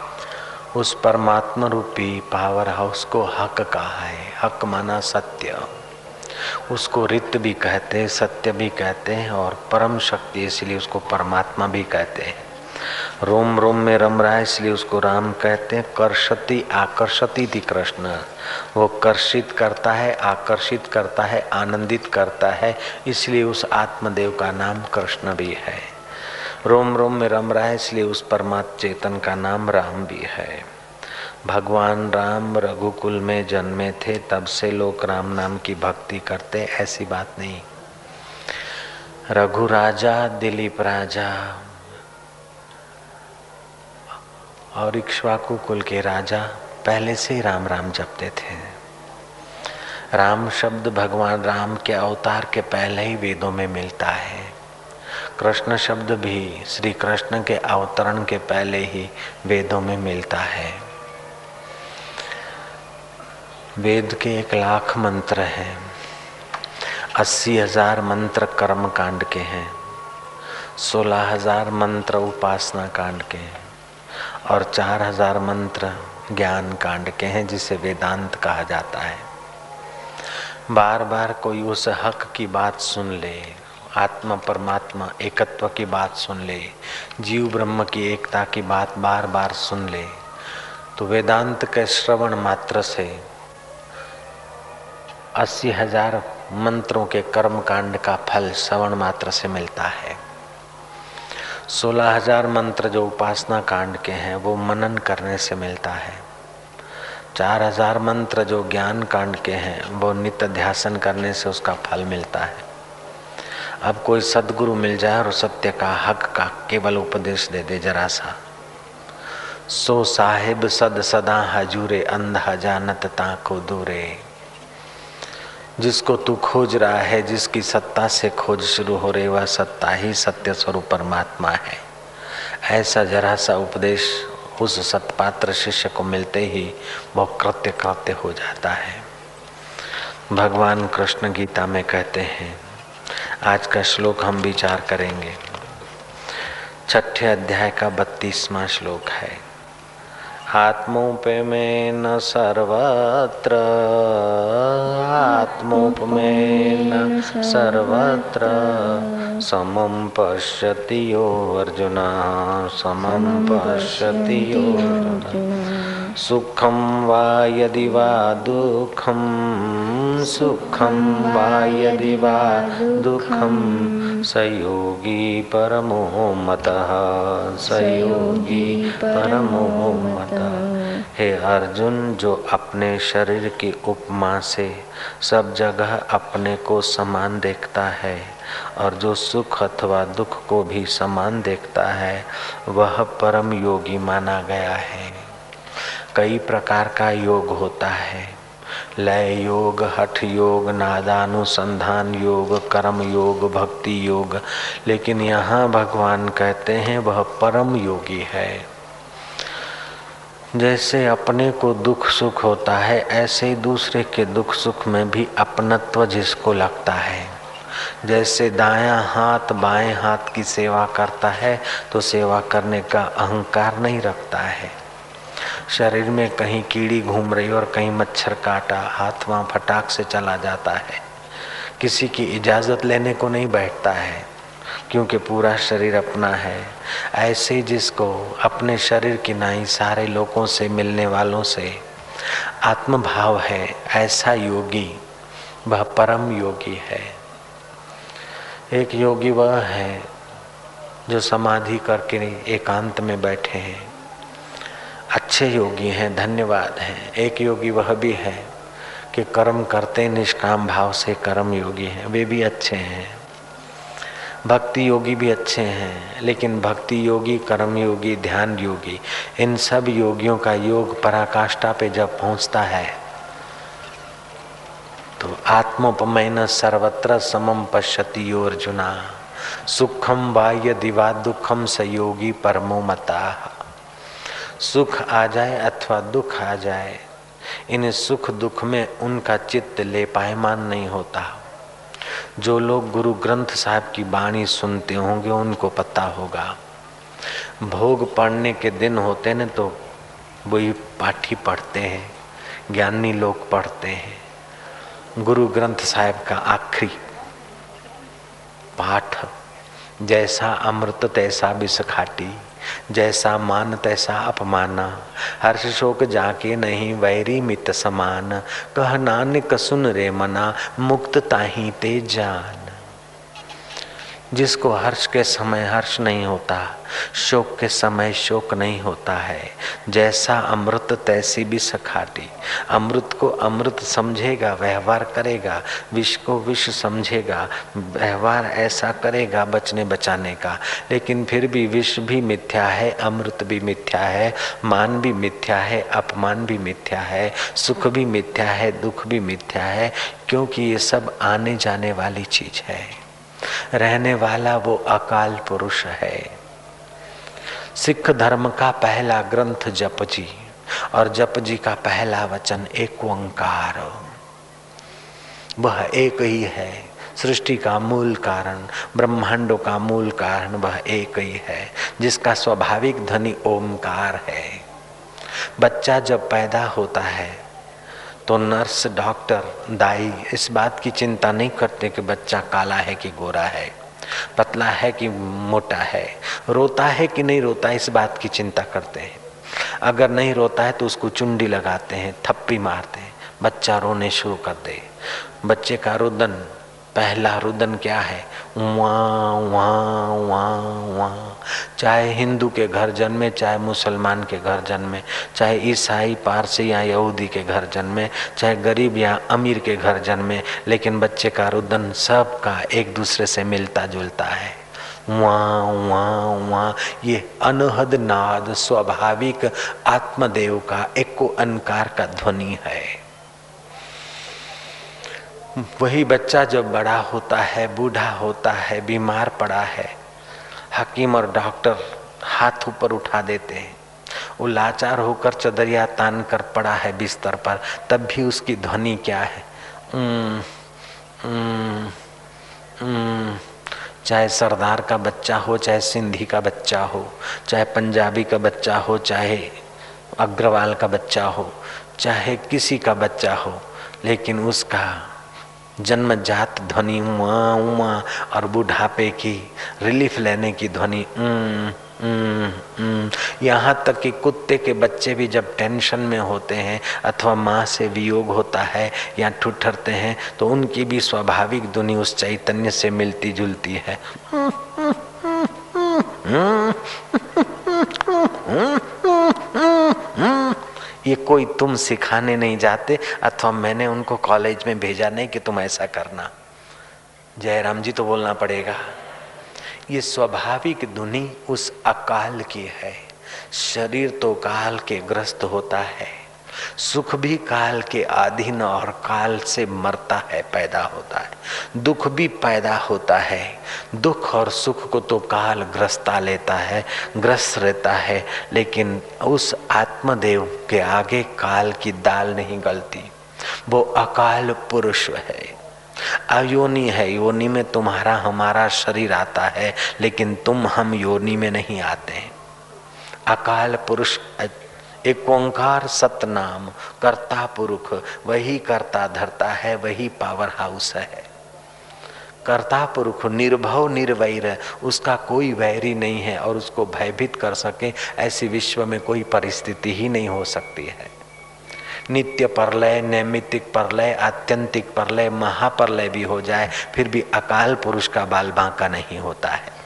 S1: उस परमात्मा रूपी पावर हाउस को हक कहा है। हक माना सत्य। उसको रित भी कहते हैं, सत्य भी कहते हैं और परम शक्ति, इसलिए उसको परमात्मा भी कहते हैं। रोम रोम में रम रहा है, इसलिए उसको राम कहते हैं। कर्षति, आकर्षति थी कृष्ण। वो कर्षित करता है, आकर्षित करता है, आनंदित करता है, इसलिए उस आत्मदेव का नाम कृष्ण भी है। रोम रोम में रम रहा है इसलिए उस परमात्म चेतन का नाम राम भी है। भगवान राम रघुकुल में जन्मे थे, तब से लोग राम नाम की भक्ति करते, ऐसी बात नहीं। रघु राजा, दिलीप राजा और इक्ष्वाकु कुल के राजा पहले से ही राम राम जपते थे। राम शब्द भगवान राम के अवतार के पहले ही वेदों में मिलता है। कृष्ण शब्द भी श्री कृष्ण के अवतरण के पहले ही वेदों में मिलता है। वेद के एक लाख मंत्र हैं, अस्सी हज़ार मंत्र कर्म कांड के हैं, सोलह हज़ार मंत्र उपासना कांड के हैं, और चार हज़ार मंत्र ज्ञान कांड के हैं, जिसे वेदांत कहा जाता है। बार बार कोई उस हक की बात सुन ले आत्मा परमात्मा एकत्व की बात सुन ले, जीव ब्रह्म की एकता की बात बार बार सुन ले। तो वेदांत के श्रवण मात्र से अस्सी हज़ार मंत्रों के कर्म कांड का फल श्रवण मात्र से मिलता है। सोलह हज़ार मंत्र जो उपासना कांड के हैं, वो मनन करने से मिलता है। चार हज़ार मंत्र जो ज्ञान कांड के हैं, वो नित्य ध्यासन करने से उसका फल मिलता है। अब कोई सदगुरु मिल जाए और सत्य का, हक का केवल उपदेश दे दे जरा सा। सो साहिब सद सदा हजूरे, अंधा जानत ता को दूरे। जिसको तू खोज रहा है, जिसकी सत्ता से खोज शुरू हो रही, वह सत्ता ही सत्य स्वरूप परमात्मा है। ऐसा जरा सा उपदेश उस सत्पात्र शिष्य को मिलते ही वह कृत्य कृत्य हो जाता है। भगवान कृष्ण गीता में कहते हैं आज का श्लोक हम विचार करेंगे। छठे अध्याय का बत्तीसवा श्लोक है। आत्मोपमेन सर्वत्र आत्मोपमेन सर्वत्र, समं पश्यति यो अर्जुन, समं पश्यति यो सुखम वा यदि वा दुःखं सुखम वा यदि वा दुःखं सयोगी परमो मतः, सयोगी परमो मतः। हे अर्जुन, जो अपने शरीर की उपमा से सब जगह अपने को समान देखता है और जो सुख अथवा दुख को भी समान देखता है, वह परम योगी माना गया है। कई प्रकार का योग होता है। लय योग, हठ योग, नादानुसंधान योग, कर्म योग, भक्ति योग। लेकिन यहाँ भगवान कहते हैं, वह परम योगी है। जैसे अपने को दुख सुख होता है, ऐसे ही दूसरे के दुख सुख में भी अपनत्व जिसको लगता है। जैसे दाया हाथ, बाएँ हाथ की सेवा करता है तो सेवा करने का अहंकार नहीं रखता है। शरीर में कहीं कीड़ी घूम रही और कहीं मच्छर काटा हाथ वहाँ फटाक से चला जाता है। किसी की इजाज़त लेने को नहीं बैठता है, क्योंकि पूरा शरीर अपना है। ऐसे जिसको अपने शरीर की नाई सारे लोगों से, मिलने वालों से आत्मभाव है, ऐसा योगी, वह परम योगी है। एक योगी वह है जो समाधि करके एकांत में बैठे हैं। अच्छे योगी हैं, धन्यवाद हैं। एक योगी वह भी है कि कर्म करते, निष्काम भाव से कर्म योगी हैं। वे भी अच्छे हैं। भक्ति योगी भी अच्छे हैं, लेकिन भक्ति योगी, कर्म योगी, ध्यान योगी, इन सब योगियों का योग पराकाष्ठा पे जब पहुँचता है तो आत्मोपमैन सर्वत्र समम पश्यति अर्जुना सुखम बाह्य दिवा दुखम सयोगी परमो मता। सुख आ जाए अथवा दुख आ जाए, इन सुख दुख में उनका चित्त ले पायमान नहीं होता। जो लोग गुरु ग्रंथ साहब की बाणी सुनते होंगे, उनको पता होगा। भोग पढ़ने के दिन होते न तो वही पाठी पढ़ते हैं, ज्ञानी लोग पढ़ते हैं। गुरु ग्रंथ साहब का आखिरी पाठ, जैसा अमृत तैसा बिस खाटी जैसा मान तैसा अपमाना। हर्ष शोक जाके नहीं, वैरी मित समान। कह नानक सुन रे मना, मुक्त ताही ते जान। जिसको हर्ष के समय हर्ष नहीं होता, शोक के समय शोक नहीं होता है। जैसा अमृत तैसी भी सखाटी अमृत को अमृत समझेगा, व्यवहार करेगा। विष को विष समझेगा, व्यवहार ऐसा करेगा बचने बचाने का। लेकिन फिर भी विष भी मिथ्या है, अमृत भी मिथ्या है, मान भी मिथ्या है, अपमान भी मिथ्या है, सुख भी मिथ्या है, दुख भी मिथ्या है, क्योंकि ये सब आने जाने वाली चीज़ है। रहने वाला वो अकाल पुरुष है। सिख धर्म का पहला ग्रंथ जप जी और जप जी का पहला वचन एक ओंकार वह एक ही है, सृष्टि का मूल कारण, ब्रह्मांडों का मूल कारण वह एक ही है, जिसका स्वाभाविक ध्वनि ओमकार है। बच्चा जब पैदा होता है तो नर्स, डॉक्टर दाई इस बात की चिंता नहीं करते कि बच्चा काला है कि गोरा है, पतला है कि मोटा है, रोता है कि नहीं रोता, इस बात की चिंता करते हैं। अगर नहीं रोता है तो उसको चुंडी लगाते हैं, थप्पी मारते हैं, बच्चा रोने शुरू कर दे। बच्चे का रुदन पहला रुदन क्या है? वहाँ वहाँ वहाँ वहाँ चाहे हिंदू के घर जन्मे, चाहे मुसलमान के घर जन्मे, चाहे ईसाई, पारसी या यहूदी के घर जन्मे, चाहे गरीब या अमीर के घर जन्मे, लेकिन बच्चे का रुदन सब का एक दूसरे से मिलता जुलता है। वहाँ वहाँ वहाँ ये अनहद नाद, स्वाभाविक आत्मदेव का एको अनकार का ध्वनि है। वही बच्चा जब बड़ा होता है, बूढ़ा होता है, बीमार पड़ा है, हकीम और डॉक्टर हाथ ऊपर उठा देते हैं। वो लाचार होकर चदरिया तान कर पड़ा है बिस्तर पर, तब भी उसकी ध्वनि क्या है? चाहे सरदार का बच्चा हो, चाहे सिंधी का बच्चा हो, चाहे पंजाबी का बच्चा हो, चाहे अग्रवाल का बच्चा हो, चाहे किसी का बच्चा हो, लेकिन उसका जन्मजात ध्वनि उमा उमा और बुढ़ापे की रिलीफ लेने की ध्वनि यहाँ तक कि कुत्ते के बच्चे भी जब टेंशन में होते हैं अथवा माँ से वियोग होता है या ठुठरते हैं तो उनकी भी स्वाभाविक ध्वनि उस चैतन्य से मिलती जुलती है ये कोई तुम सिखाने नहीं जाते, अथवा मैंने उनको कॉलेज में भेजा नहीं कि तुम ऐसा करना। जयराम जी तो बोलना पड़ेगा, ये स्वाभाविक धुनी उस अकाल की है। शरीर तो काल के ग्रस्त होता है। सुख भी काल के अधीन और काल से मरता है, पैदा होता है। दुख भी पैदा होता है। दुख और सुख को तो काल ग्रस्ता लेता है ग्रस्त रहता है, लेकिन उस आत्मदेव के आगे काल की दाल नहीं गलती। वो अकाल पुरुष है। अयोनि है। योनि में तुम्हारा, हमारा शरीर आता है, लेकिन तुम हम योनि में नहीं आते। हैं अकाल पुरुष एक ओंकार सतनाम, कर्ता पुरुष वही करता धरता है, वही पावर हाउस है। कर्ता पुरुष निर्भव, निर्वैर, उसका कोई वैरी नहीं है और उसको भयभीत कर सके, ऐसी विश्व में कोई परिस्थिति ही नहीं हो सकती है। नित्य परलय नैमितिक परलय, आत्यंतिक परलय, महाप्रलय भी हो जाए, फिर भी अकाल पुरुष का बाल बांका नहीं होता है।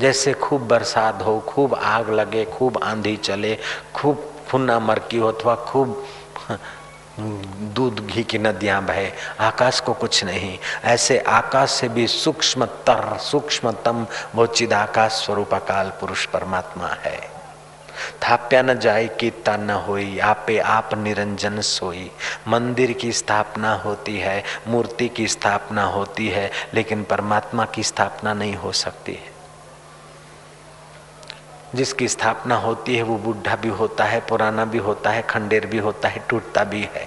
S1: जैसे खूब बरसात हो, खूब आग लगे, खूब आंधी चले, खूब फुन्ना मरकी हो, अथवा खूब दूध घी की नदियाँ बहे, आकाश को कुछ नहीं। ऐसे आकाश से भी सूक्ष्म तर, सूक्ष्मतम वो चिदाकाश स्वरूप अकाल पुरुष परमात्मा है। थाप्या न जाए कीता न होई, आपे आप निरंजन सोई। मंदिर की स्थापना होती है, मूर्ति की स्थापना होती है, लेकिन परमात्मा की स्थापना नहीं हो सकती है। जिसकी स्थापना होती है वो बुढ़ा भी होता है, पुराना भी होता है, खंडेर भी होता है, टूटता भी है,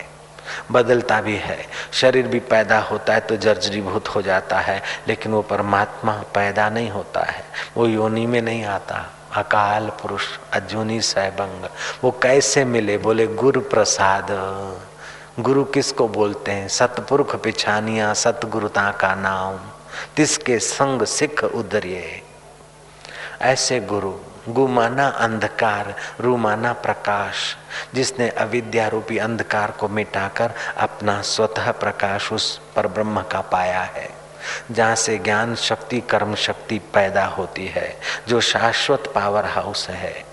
S1: बदलता भी है। शरीर भी पैदा होता है तो जर्जरीभूत हो जाता है, लेकिन वो परमात्मा पैदा नहीं होता है, वो योनि में नहीं आता। अकाल पुरुष अजूनी सहबंग वो कैसे मिले? बोले गुरु प्रसाद गुरु किसको बोलते हैं? सतपुरुख पिछानिया सतगुरुता का नाम। तिसके संग सिख उदरिये ऐसे गुरु गुमाना अंधकार, रूमाना प्रकाश, जिसने अविद्या रूपी अंधकार को मिटाकर अपना स्वतः प्रकाश उस पर ब्रह्म का पाया है, जहाँ से ज्ञान शक्ति, कर्म शक्ति पैदा होती है, जो शाश्वत पावर हाउस है।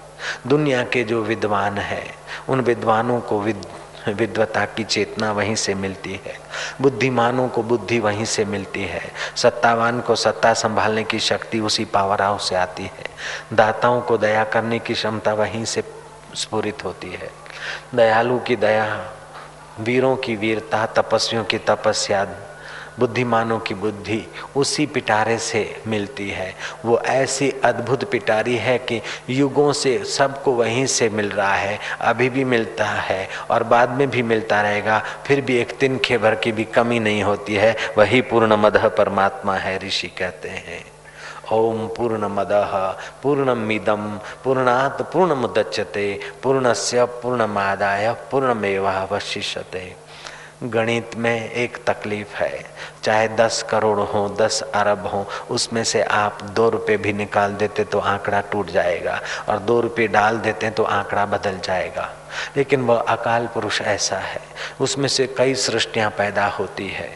S1: दुनिया के जो विद्वान है, उन विद्वानों को विद विद्वता की चेतना वहीं से मिलती है। बुद्धिमानों को बुद्धि वहीं से मिलती है। सत्तावान को सत्ता संभालने की शक्ति उसी पावर हाउस से आती है। दाताओं को दया करने की क्षमता वहीं से स्फुरित होती है। दयालु की दया, वीरों की वीरता, तपस्वियों की तपस्या बुद्धिमानों की बुद्धि उसी पिटारे से मिलती है। वो ऐसी अद्भुत पिटारी है कि युगों से सबको वहीं से मिल रहा है। अभी भी मिलता है और बाद में भी मिलता रहेगा। फिर भी एक तिनखे भर की भी कमी नहीं होती है। वही पूर्ण मदह परमात्मा है, ऋषि कहते हैं। ओम पूर्ण मद पूर्णमिदम पूर्णात पूर्णमुदच्यते, पूर्णस्य पूर्णमादाय पूर्णमेवावशिष्यते। गणित में एक तकलीफ़ है। चाहे दस करोड़ हो, दस अरब हो, उसमें से आप दो रुपये भी निकाल देते तो आंकड़ा टूट जाएगा और दो रुपये डाल देते तो आंकड़ा बदल जाएगा। लेकिन वह अकाल पुरुष ऐसा है, उसमें से कई सृष्टियाँ पैदा होती है।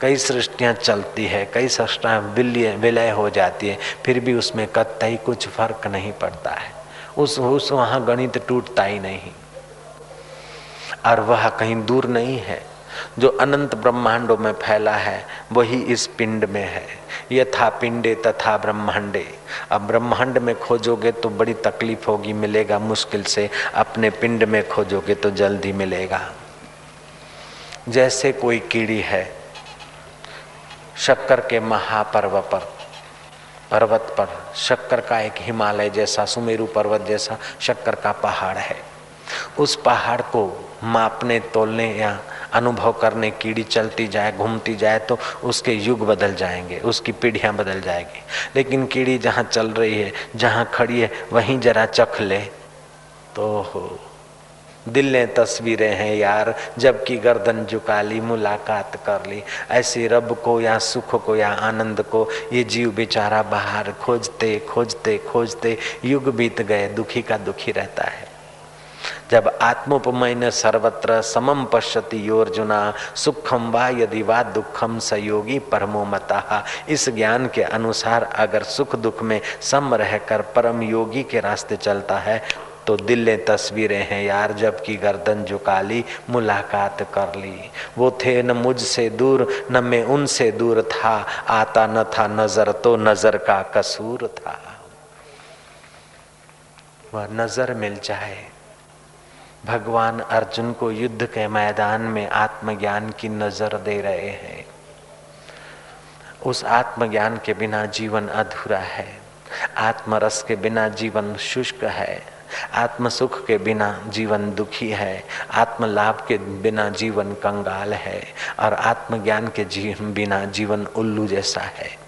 S1: कई सृष्टियाँ चलती है, कई सृष्टियाँ विलय विलय हो जाती है, फिर भी उसमें कतई कुछ फ़र्क नहीं पड़ता है। उस उस वहाँ गणित टूटता ही नहीं। और वह कहीं दूर नहीं है। जो अनंत ब्रह्मांडों में फैला है, वही इस पिंड में है। यथा पिंडे तथा ब्रह्मांडे। अब ब्रह्मांड में खोजोगे तो बड़ी तकलीफ़ होगी, मिलेगा मुश्किल से। अपने पिंड में खोजोगे तो जल्दी मिलेगा। जैसे कोई कीड़ी है, शक्कर के महापर्व पर, पर्वत पर, शक्कर का एक हिमालय जैसा, सुमेरु पर्वत जैसा शक्कर का पहाड़ है। उस पहाड़ को मापने तोलने या अनुभव करने, कीड़ी चलती जाए, घूमती जाए तो उसके युग बदल जाएँगे, उसकी पीढ़ियाँ बदल जाएगी। लेकिन कीड़ी जहाँ चल रही है, जहाँ खड़ी है, वहीं जरा चख ले तो दिल ने तस्वीरें हैं यार, जबकि गर्दन झुका ली, मुलाकात कर ली। ऐसे रब को या सुख को या आनंद को, ये जीव बेचारा बाहर खोजते खोजते खोजते, युग बीत गए, दुखी का दुखी रहता है। जब आत्मोपमय सर्वत्र समम पश्यति योर्जुना सुखम वा यदि वा दुखम सयोगी परमो मता। इस ज्ञान के अनुसार अगर सुख दुख में सम रहकर परम योगी के रास्ते चलता है तो दिल ने तस्वीरें हैं यार जब की गर्दन झुका ली मुलाकात कर ली। वो थे न मुझसे दूर, न मैं उनसे दूर था। आता न था नज़र तो नज़र का कसूर था। वह नज़र मिल जाए। भगवान अर्जुन को युद्ध के मैदान में आत्मज्ञान की नज़र दे रहे हैं। उस आत्मज्ञान के बिना जीवन अधूरा है। आत्मरस के बिना जीवन शुष्क है। आत्म सुख के बिना जीवन दुखी है। आत्म लाभ के बिना जीवन कंगाल है। और आत्मज्ञान के जीवन बिना जीवन उल्लू जैसा है।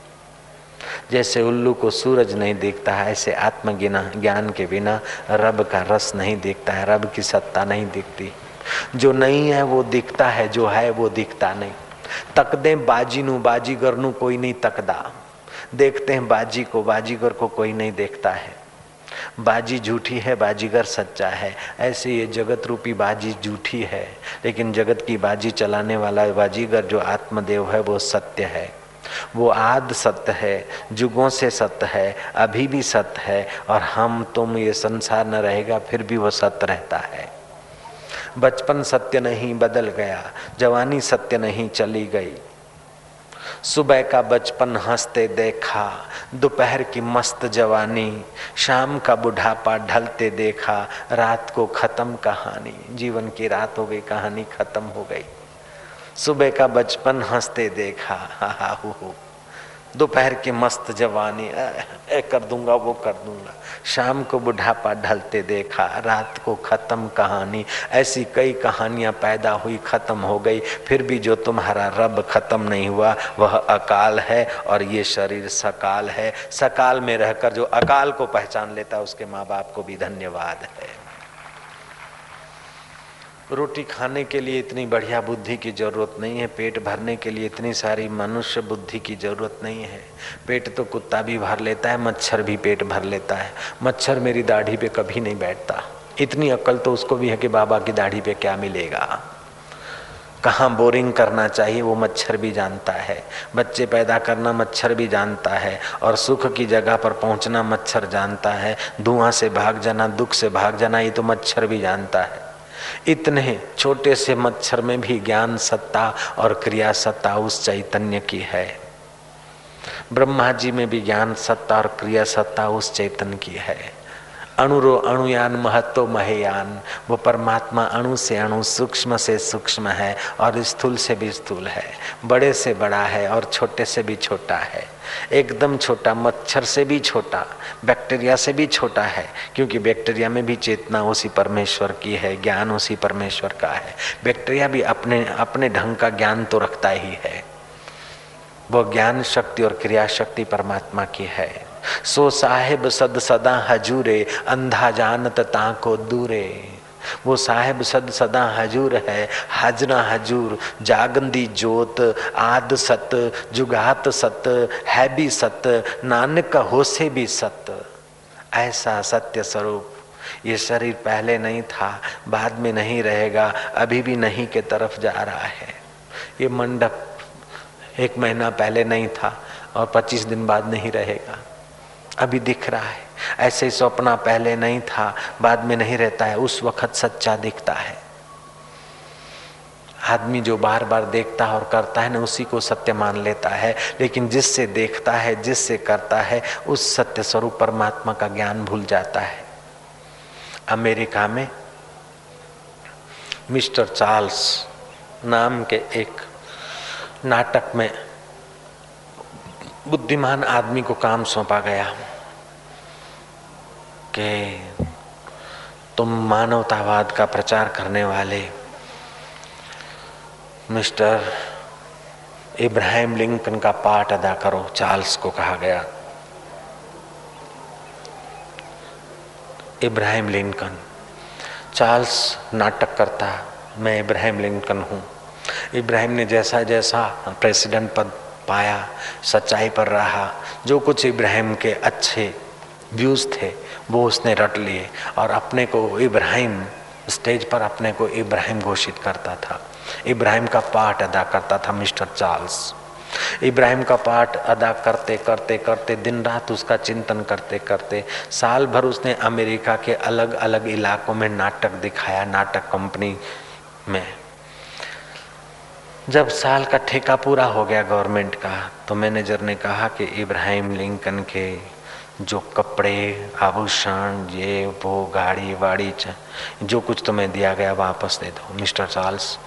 S1: जैसे उल्लू को सूरज नहीं देखता है, ऐसे आत्मज्ञान ज्ञान के बिना रब का रस नहीं देखता है, रब की सत्ता नहीं दिखती। जो नहीं है, वो दिखता है, जो है, वो दिखता नहीं। तकदे बाजीगर नु कोई नहीं तकदा। देखते हैं बाजी को, बाजीगर को कोई नहीं देखता है। बाजी झूठी है, बाजीगर सच्चा है। ऐसे ये जगत रूपी बाजी झूठी है। लेकिन जगत की बाजी चलाने वाला बाजीगर जो आत्मदेव है, वो सत्य है। वो आद सत्य है, जुगों से सत्य है, अभी भी सत्य है, और हम तुम ये संसार न रहेगा, फिर भी वो सत्य रहता है। बचपन सत्य नहीं बदल गया, जवानी सत्य नहीं चली गई। सुबह का बचपन हँसते देखा, दोपहर की मस्त जवानी, शाम का बुढ़ापा ढलते देखा, रात को खत्म कहानी, जीवन की रात हो गई, कहानी खत्म हो गई। सुबह का बचपन हँसते देखा। हा दोपहर की मस्त जवानी। ए कर दूँगा, वो कर दूँगा। शाम को बुढ़ापा ढलते देखा। रात को खत्म कहानी। ऐसी कई कहानियाँ पैदा हुई, खत्म हो गई। फिर भी जो तुम्हारा रब खत्म नहीं हुआ, वह अकाल है और ये शरीर सकाल है। सकाल में रहकर जो अकाल को पहचान लेता, उसके माँ बाप को भी धन्यवाद है। रोटी खाने के लिए इतनी बढ़िया बुद्धि की ज़रूरत नहीं है, पेट भरने के लिए इतनी सारी मनुष्य बुद्धि की ज़रूरत नहीं है। पेट तो कुत्ता भी भर लेता है, मच्छर भी पेट भर लेता है। मच्छर मेरी दाढ़ी पे कभी नहीं बैठता। इतनी अक्ल तो उसको भी है कि बाबा की दाढ़ी पे क्या मिलेगा। कहाँ बोरिंग करना चाहिए, वो मच्छर भी जानता है। बच्चे पैदा करना मच्छर भी जानता है और सुख की जगह पर पहुँचना मच्छर जानता है। धुआँ से भाग जाना, दुख से भाग जाना, ये तो मच्छर भी जानता है। इतने छोटे से मच्छर में भी ज्ञान सत्ता और क्रिया सत्ता उस चैतन्य की है। ब्रह्मा जी में भी ज्ञान सत्ता और क्रिया सत्ता उस चैतन्य की है। अणुरो अणुयान महत्व महयान। वो परमात्मा अणु से अणु, सूक्ष्म से सूक्ष्म है और स्थूल से भी स्थूल है। बड़े से बड़ा है और छोटे से भी छोटा है। एकदम छोटा, मच्छर से भी छोटा, बैक्टीरिया से भी छोटा है, क्योंकि बैक्टीरिया में भी चेतना उसी परमेश्वर की है, ज्ञान उसी परमेश्वर का है। बैक्टीरिया भी अपने अपने ढंग का ज्ञान तो रखता ही है। वो ज्ञान शक्ति और क्रिया शक्ति परमात्मा की है। सो साहेब सद सदा हजूरे, अंधा जानत ताको दूरे। वो साहेब सद सदा हजूर है, हाजना हजूर, जागंदी जोत, आद सत, जुगात सत, है भी सत, नानक होसे भी सत। ऐसा सत्य स्वरूप, ये शरीर पहले नहीं था, बाद में नहीं रहेगा, अभी भी नहीं के तरफ़ जा रहा है। ये मंडप एक महीना पहले नहीं था और पच्चीस दिन बाद नहीं रहेगा। अभी दिख रहा है। ऐसे सपना पहले नहीं था, बाद में नहीं रहता है। उस वक्त सच्चा दिखता है। आदमी जो बार बार देखता है और करता है ना, उसी को सत्य मान लेता है। लेकिन जिससे देखता है, जिससे करता है, उस सत्य स्वरूप परमात्मा का ज्ञान भूल जाता है। अमेरिका में मिस्टर चार्ल्स नाम के एक नाटक में बुद्धिमान आदमी को काम सौंपा गया कि तुम मानवतावाद का प्रचार करने वाले मिस्टर इब्राहिम लिंकन का पाठ अदा करो, चार्ल्स को कहा गया। इब्राहिम लिंकन, चार्ल्स नाटक करता, मैं इब्राहिम लिंकन हूँ। इब्राहिम ने जैसा जैसा प्रेसिडेंट पद पाया, सच्चाई पर रहा। जो कुछ इब्राहिम के अच्छे व्यूज़ थे, वो उसने रट लिए और अपने को इब्राहिम, स्टेज पर अपने को इब्राहिम घोषित करता था। इब्राहिम का पाठ अदा करता था मिस्टर चार्ल्स। इब्राहिम का पाठ अदा करते करते करते, दिन रात उसका चिंतन करते करते, साल भर उसने अमेरिका के अलग अलग इलाकों में नाटक दिखाया, नाटक कंपनी में। जब साल का ठेका पूरा हो गया गवर्नमेंट का तो मैनेजर ने कहा कि इब्राहिम लिंकन के जो कपड़े, आभूषण ये वो गाड़ी, वाड़ी जो कुछ तुम्हें दिया गया वापस दे दो। मिस्टर चार्ल्स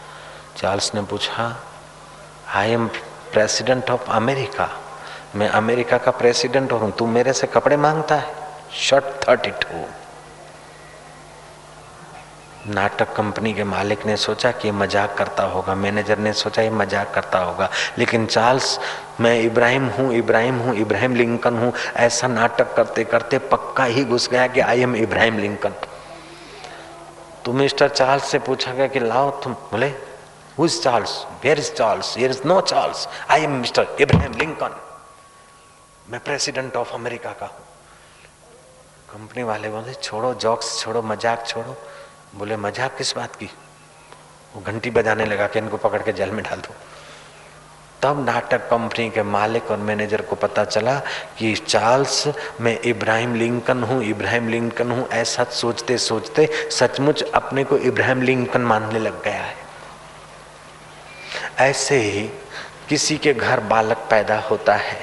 S1: चार्ल्स ने पूछा I am president of America मैं अमेरिका का प्रेसिडेंट हूँ। तू मेरे से कपड़े माँगता है? शर्ट थर्टी टू नाटक कंपनी के मालिक ने सोचा कि मज़ाक करता होगा, मैनेजर ने सोचा ये मज़ाक करता होगा। लेकिन चार्ल्स, मैं इब्राहिम हूँ इब्राहिम हूँ, इब्राहिम लिंकन हूँ। ऐसा नाटक करते करते पक्का ही घुस गया कि आई एम इब्राहिम लिंकन। तो मिस्टर चार्ल्स से पूछा गया कि लाओ तुम, बोले who is Charles? Where is Charles? Here is no Charles. I am mister Abraham Lincoln मैं प्रेसिडेंट ऑफ़ अमेरिका का हूँ. कंपनी वाले बोले, छोड़ो जॉक्स छोड़ो, मज़ाक छोड़ो। बोले मज़ाक किस बात की? वो घंटी बजाने लगा कि इनको पकड़ के जेल में डाल दो। तब नाटक कंपनी के मालिक और मैनेजर को पता चला कि चार्ल्स, मैं इब्राहिम लिंकन हूँ, इब्राहिम लिंकन हूँ। ऐसा सोचते सोचते सचमुच अपने को इब्राहिम लिंकन मानने लग गया है। ऐसे ही किसी के घर बालक पैदा होता है।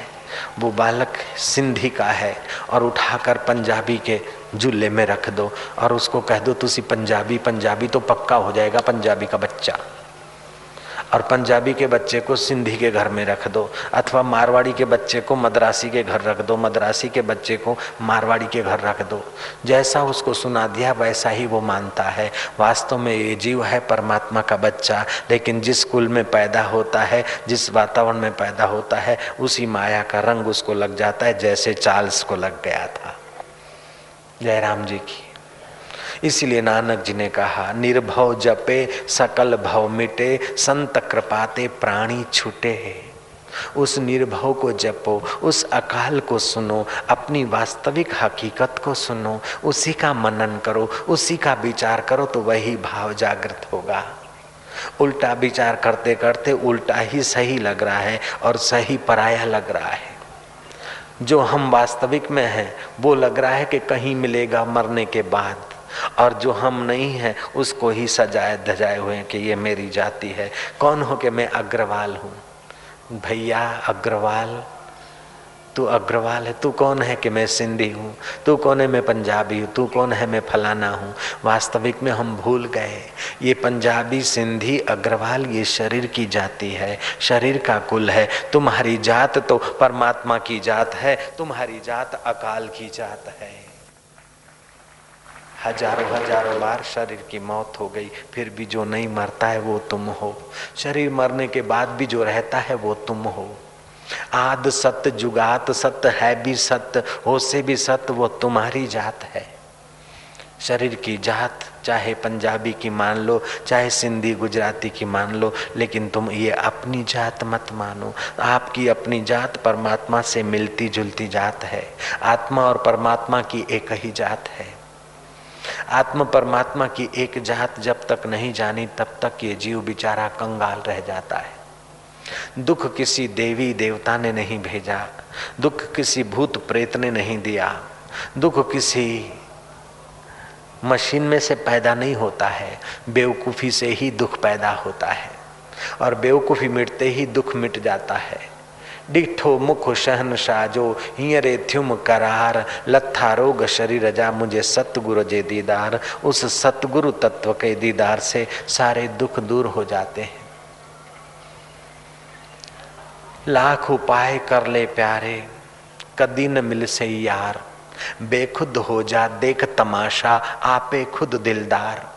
S1: वो बालक सिंधी का है और उठाकर पंजाबी के झूले में रख दो और उसको कह दो, तुसी पंजाबी पंजाबी तो पक्का हो जाएगा, पंजाबी का बच्चा। और पंजाबी के बच्चे को सिंधी के घर में रख दो, अथवा मारवाड़ी के बच्चे को मद्रासी के घर रख दो, मद्रासी के बच्चे को मारवाड़ी के घर रख दो। जैसा उसको सुना दिया, वैसा ही वो मानता है। वास्तव में ये जीव है परमात्मा का बच्चा, लेकिन जिस कुल में पैदा होता है, जिस वातावरण में पैदा होता है, उसी माया का रंग उसको लग जाता है, जैसे चार्ल्स को लग गया था। जयराम जी की। इसलिए नानक जी ने कहा, निर्भव जपे, सकल भव मिटे, संत कृपाते प्राणी छूटे उस निर्भव को जपो, उस अकाल को सुनो, अपनी वास्तविक हकीकत को सुनो, उसी का मनन करो, उसी का विचार करो तो वही भाव जागृत होगा। उल्टा विचार करते करते उल्टा ही सही लग रहा है और सही पराया लग रहा है। जो हम वास्तविक में हैं, वो लग रहा है कि कहीं मिलेगा मरने के बाद। और जो हम नहीं हैं, उसको ही सजाए धजाए हुए कि ये मेरी जाति है। कौन हो कि मैं अग्रवाल हूँ? भैया अग्रवाल तू अग्रवाल है, तू कौन है कि मैं सिंधी हूँ? तू कौन है मैं पंजाबी हूँ? तू कौन है मैं फलाना हूँ? वास्तविक में हम भूल गए। ये पंजाबी सिंधी अग्रवाल, ये शरीर की जाति है। शरीर का कुल है। तुम्हारी जात तो परमात्मा की जात है। तुम्हारी जात अकाल की जात है। हज़ारों हज़ारों बार शरीर की मौत हो गई, फिर भी जो नहीं मरता है वो तुम हो। शरीर मरने के बाद भी जो रहता है वो तुम हो। आद सत्य जुगात सत्य है भी सत्य हो से भी सत्य वो तुम्हारी जात है। शरीर की जात, चाहे पंजाबी की मान लो, चाहे सिंधी, गुजराती की मान लो, लेकिन तुम ये अपनी जात मत मानो। आपकी अपनी जात परमात्मा से मिलती जुलती जात है। आत्मा और परमात्मा की एक ही जात है। आत्म परमात्मा की एक जात जब तक नहीं जानी, तब तक ये जीव बिचारा कंगाल रह जाता है। दुख किसी देवी देवता ने नहीं भेजा, दुख किसी भूत प्रेत ने नहीं दिया, दुख किसी मशीन में से पैदा नहीं होता है, बेवकूफ़ी से ही दुख पैदा होता है और बेवकूफ़ी मिटते ही दुख मिट जाता है। डिठो मुख शहन शाजो हींअरे थ्युम करार लथा रोग शरीर जा मुझे सतगुरु जे दीदार, उस सतगुरु तत्व के दीदार से सारे दुख दूर हो जाते हैं। लाख उपाय कर ले प्यारे, कदी न मिल से यार बेखुद हो जा, देख तमाशा, आपे खुद दिलदार।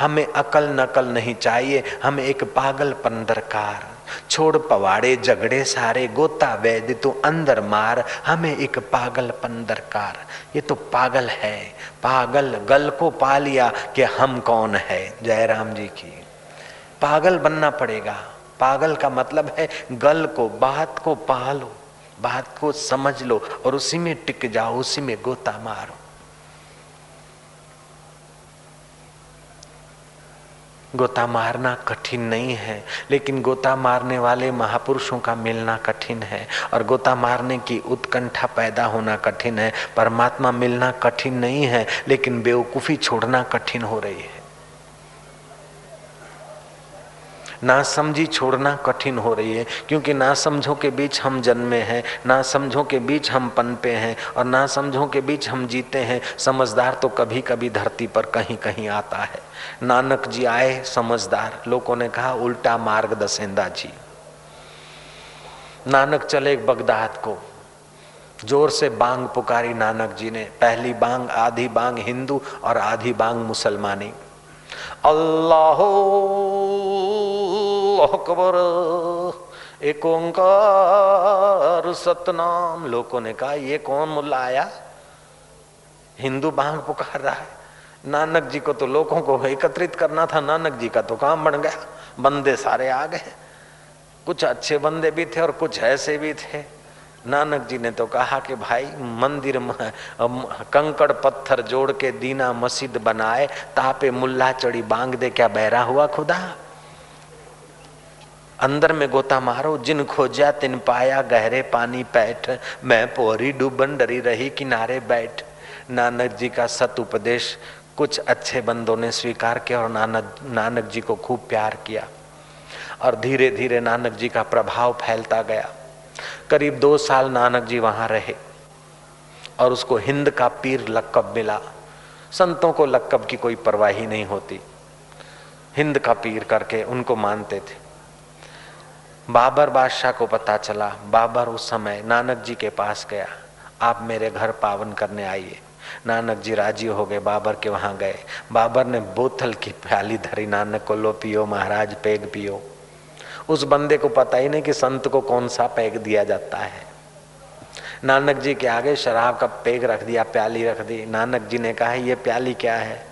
S1: हमें अकल नकल नहीं चाहिए, हमें एक पागल पंदरकार। छोड़ पवाड़े, झगड़े सारे, गोता वैद तू अंदर मार। हमें एक पागल पंदरकार। ये तो पागल है, पागल गल को पा लिया कि हम कौन है, जयराम जी की। पागल बनना पड़ेगा। पागल का मतलब है गल को, बात को पालो, बात को समझ लो और उसी में टिक जाओ, उसी में गोता मारो। गोता मारना कठिन नहीं है, लेकिन गोता मारने वाले महापुरुषों का मिलना कठिन है और गोता मारने की उत्कंठा पैदा होना कठिन है। परमात्मा मिलना कठिन नहीं है, लेकिन बेवकूफ़ी छोड़ना कठिन हो रही है। ना समझी छोड़ना कठिन हो रही है, क्योंकि ना समझो के बीच हम जन्मे हैं ना समझो के बीच हम पनपे हैं, और ना समझो के बीच हम जीते हैं, समझदार तो कभी कभी धरती पर कहीं कहीं आता है। नानक जी आए समझदार, लोगों ने कहा, उल्टा मार्ग दसेंदा जी। नानक चले बगदाद को। ज़ोर से बांग पुकारी नानक जी ने, पहली बांग, आधी बांग हिंदू और आधी बांग मुसलमानी। अल्लाह अकबर। एक ओंकार, सतनाम। लोगों ने कहा, ये कौन मुल्ला आया? हिंदू बांग पुकार रहा है। नानक जी को तो लोगों को एकत्रित करना था। नानक जी का तो काम बन गया। बंदे सारे आ गए। कुछ अच्छे बंदे भी थे और कुछ ऐसे भी थे। नानक जी ने तो कहा कि भाई, मंदिर कंकड़ पत्थर जोड़ के दीना मस्जिद बनाए, तापे मुल्ला चढ़ी बांग दे, क्या बहरा हुआ खुदा? अंदर में गोता मारो, जिन खोजा तिन पाया गहरे पानी पैठ, मैं पोरी डूबन डरी रही किनारे बैठ। नानक जी का सत उपदेश कुछ अच्छे बंदों ने स्वीकार किया और नानक नानक जी को खूब प्यार किया। और धीरे धीरे नानक जी का प्रभाव फैलता गया। करीब दो साल नानक जी वहाँ रहे और उसको हिंद का पीर लकब मिला। संतों को लकब की कोई परवाही नहीं होती। हिंद का पीर करके उनको मानते थे। बाबर बादशाह को पता चला, बाबर उस समय नानक जी के पास गया। आप मेरे घर पावन करने आइए। नानक जी राज़ी हो गए, बाबर के वहाँ गए। बाबर ने बोतल की प्याली धरी, नानक को लो पियो, महाराज पेग पियो। उस बंदे को पता ही नहीं कि संत को कौन सा पैग दिया जाता है। नानक जी के आगे शराब का पैग रख दिया, प्याली रख दी। नानक जी ने कहा, ये प्याली क्या है?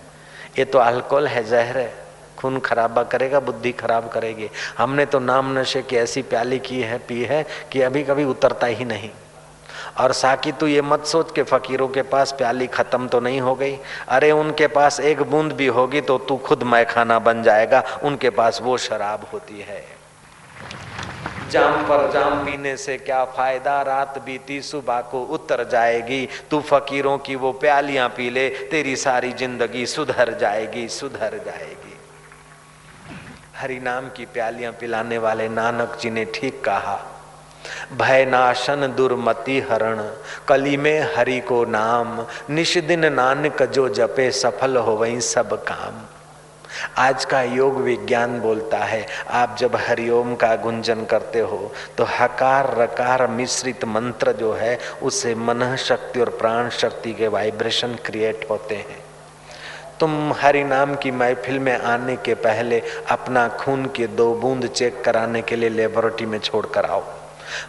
S1: ये तो अल्कोहल है, जहर है। खून खराबा करेगा, बुद्धि खराब करेगी। हमने तो नाम नशे की ऐसी प्याली की है, पी है कि अभी कभी उतरता ही नहीं। और साकी, तू ये मत सोच के फकीरों के पास प्याली खत्म तो नहीं हो गई। अरे, उनके पास एक बूंद भी होगी तो तू खुद मैखाना बन जाएगा। उनके पास वो शराब होती है। जाम पर जाम पीने से क्या फ़ायदा? रात बीती, सुबह को उतर जाएगी। तू फकीरों की वो प्यालियाँ पी ले, तेरी सारी ज़िंदगी सुधर जाएगी सुधर जाएगी। हरि नाम की प्यालियाँ पिलाने वाले नानक जी ने ठीक कहा, भय नाशन दुर्मति हरण, कली में हरि को नाम, निश दिन नानक जो जपे सफल हो वही सब काम। आज का योग विज्ञान बोलता है, आप जब हरिओम का गुंजन करते हो तो हकार रकार मिश्रित मंत्र जो है उससे मन शक्ति और प्राण शक्ति के वाइब्रेशन क्रिएट होते हैं। तुम हरि नाम की महफिल में आने के पहले अपना खून के दो बूंद चेक कराने के लिए लेबोरेटरी में छोड़ कर आओ।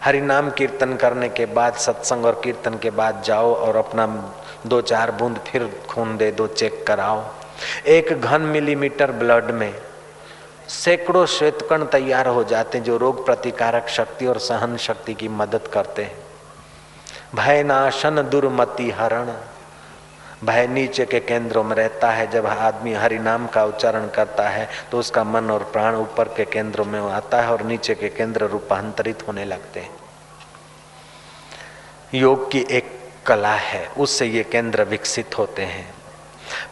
S1: हरि नाम कीर्तन करने के बाद, सत्संग और कीर्तन के बाद जाओ और अपना दो चार बूंद फिर खून दे दो चेक कराओ। एक घन मिलीमीटर ब्लड में सैकड़ों श्वेतकण तैयार हो जाते हैं जो रोग प्रतिकारक शक्ति और सहन शक्ति की मदद करते हैं। भय नाशन दुर्मति हरण। भय नीचे के केंद्रों में रहता है। जब आदमी हरि नाम का उच्चारण करता है तो उसका मन और प्राण ऊपर के केंद्रों में आता है और नीचे के केंद्र रूपांतरित होने लगते हैं। योग की एक कला है, उससे ये केंद्र विकसित होते हैं।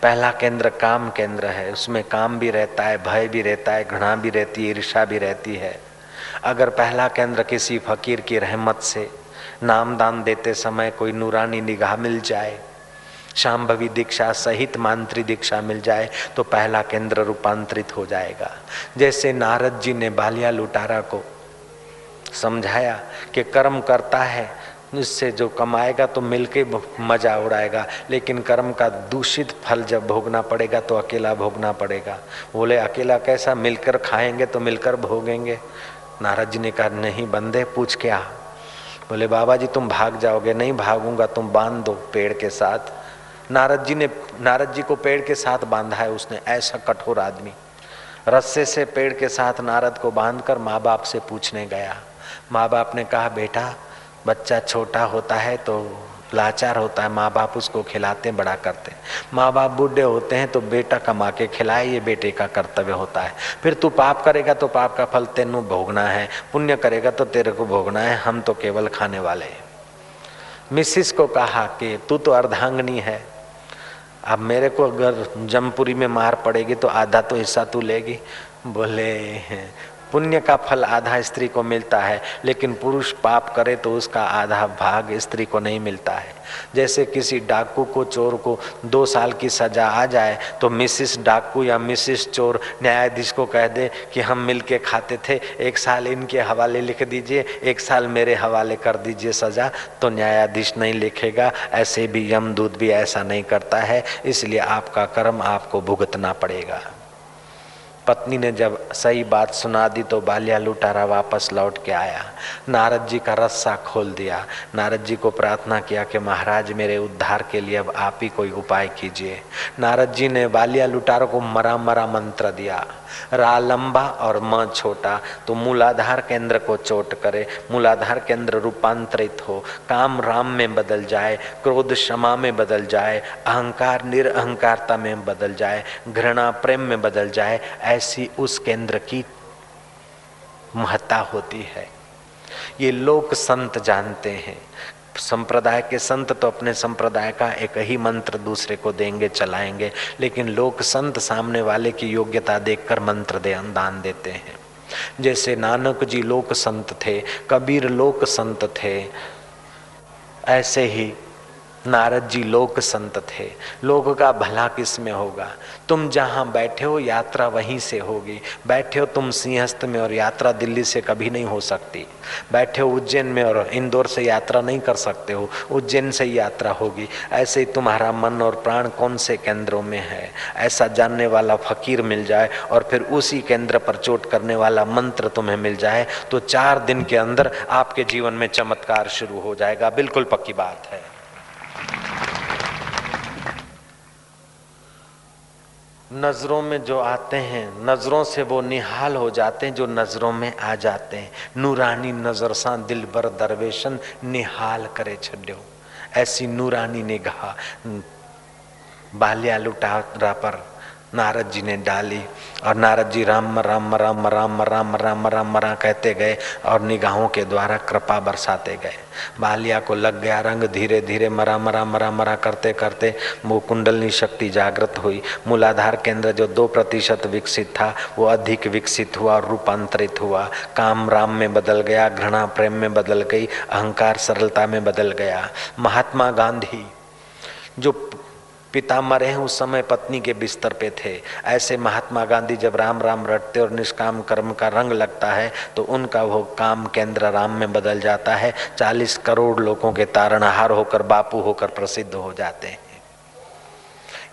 S1: पहला केंद्र काम केंद्र है, उसमें काम भी रहता है, भय भी रहता है, घृणा भी रहती है ईर्षा भी रहती है। अगर पहला केंद्र किसी फकीर की रहमत से नाम दान देते समय कोई नूरानी निगाह मिल जाए शाम्भवी दीक्षा सहित मांत्री दीक्षा मिल जाए तो पहला केंद्र रूपांतरित हो जाएगा। जैसे नारद जी ने बालिया लुटारा को समझाया कि कर्म करता है इससे जो कमाएगा तो मिलके मज़ा उड़ाएगा, लेकिन कर्म का दूषित फल जब भोगना पड़ेगा तो अकेला भोगना पड़ेगा। बोले, अकेला कैसा? मिलकर खाएँगे तो मिलकर भोगेंगे। नारद जी ने कहा, नहीं बंदे, पूछ के आ बोले बाबा जी तुम भाग जाओगे, नहीं भागूँगा, तुम बाँध दो पेड़ के साथ। नारद जी ने, नारद जी को पेड़ के साथ बांधा है उसने, ऐसा कठोर आदमी। रस्से से पेड़ के साथ नारद को बांधकर माँ बाप से पूछने गया। माँ बाप ने कहा, बेटा बच्चा छोटा होता है तो लाचार होता है माँ बाप उसको खिलाते बड़ा करते हैं। माँ बाप बूढ़े होते हैं तो बेटा कमा के खिलाए, ये बेटे का कर्तव्य होता है। फिर तू पाप करेगा तो पाप का फल तेनू भोगना है, पुण्य करेगा तो तेरे को भोगना है, हम तो केवल खाने वाले हैं। मिसिस को कहा कि तू तो अर्धांगनी है, अब मेरे को अगर जमपुरी में मार पड़ेगी तो आधा तो हिस्सा तू लेगी। बोले पुण्य का फल आधा स्त्री को मिलता है, लेकिन पुरुष पाप करे तो उसका आधा भाग स्त्री को नहीं मिलता है। जैसे किसी डाकू को, चोर को दो साल की सजा आ जाए तो मिसिस डाकू या मिसिस चोर न्यायाधीश को कह दे कि हम मिल के खाते थे, एक साल इनके हवाले लिख दीजिए, एक साल मेरे हवाले कर दीजिए सजा तो न्यायाधीश नहीं लिखेगा, ऐसे भी यमदूत भी ऐसा नहीं करता है, इसलिए आपका कर्म आपको भुगतना पड़ेगा। पत्नी ने जब सही बात सुना दी तो बालिया लुटारा वापस लौट के आया। नारद जी का रस्सा खोल दिया। नारद जी को प्रार्थना किया कि महाराज, मेरे उद्धार के लिए अब आप ही कोई उपाय कीजिए। नारद जी ने बालिया लुटारों को मरा मरा मंत्र दिया। रा लंबा और म छोटा तो मूलाधार केंद्र को चोट करे, मूलाधार केंद्र रूपांतरित हो, काम राम में बदल जाए, क्रोध क्षमा में बदल जाए, अहंकार निरअहकारता में बदल जाए, घृणा प्रेम में बदल जाए, ऐसी उस केंद्र की महत्ता होती है। ये लोक संत जानते हैं। संप्रदाय के संत तो अपने संप्रदाय का एक ही मंत्र दूसरे को देंगे, चलाएँगे, लेकिन लोक संत सामने वाले की योग्यता देखकर मंत्र दे, दान देते हैं। जैसे नानक जी लोक संत थे, कबीर लोक संत थे, ऐसे ही नारद जी लोक संत थे। लोक का भला किसमें होगा? तुम जहाँ बैठे हो, यात्रा वहीं से होगी। बैठे हो तुम सिंहस्थ में और यात्रा दिल्ली से कभी नहीं हो सकती। बैठे हो उज्जैन में और इंदौर से यात्रा नहीं कर सकते हो। उज्जैन से यात्रा होगी। ऐसे ही तुम्हारा मन और प्राण कौन से केंद्रों में है? ऐसा जानने वाला फकीर मिल जाए और फिर उसी केंद्र पर चोट करने वाला मंत्र तुम्हें मिल जाए तो चार दिन के अंदर आपके जीवन में चमत्कार शुरू हो जाएगा। बिल्कुल पक्की बात है। नज़रों में जो आते हैं, नज़रों से वो निहाल हो जाते हैं, जो नज़रों में आ जाते हैं। नूरानी नज़र सा दिल बर दरवेशन निहाल करे छो ऐसी नूरानी निगाह। बाल्या लुटारा पर नारद जी ने डाली और नारद जी राम राम राम राम राम राम राम राम कहते गए और निगाहों के द्वारा कृपा बरसाते गए। बालिया को लग गया रंग धीरे धीरे मरा मरा मरा मरा करते करते वो कुंडलनी शक्ति जागृत हुई। मूलाधार केंद्र जो दो प्रतिशत विकसित था, वो अधिक विकसित हुआ और रूपांतरित हुआ। काम राम में बदल गया, घृणा प्रेम में बदल गई, अहंकार सरलता में बदल गया। महात्मा गांधी जो पिता मरे हैं, उस समय पत्नी के बिस्तर पे थे। ऐसे महात्मा गांधी जब राम राम रटते और निष्काम कर्म का रंग लगता है तो उनका वो काम केंद्र राम में बदल जाता है। चालीस करोड़ लोगों के तारणहार होकर, बापू होकर प्रसिद्ध हो जाते हैं।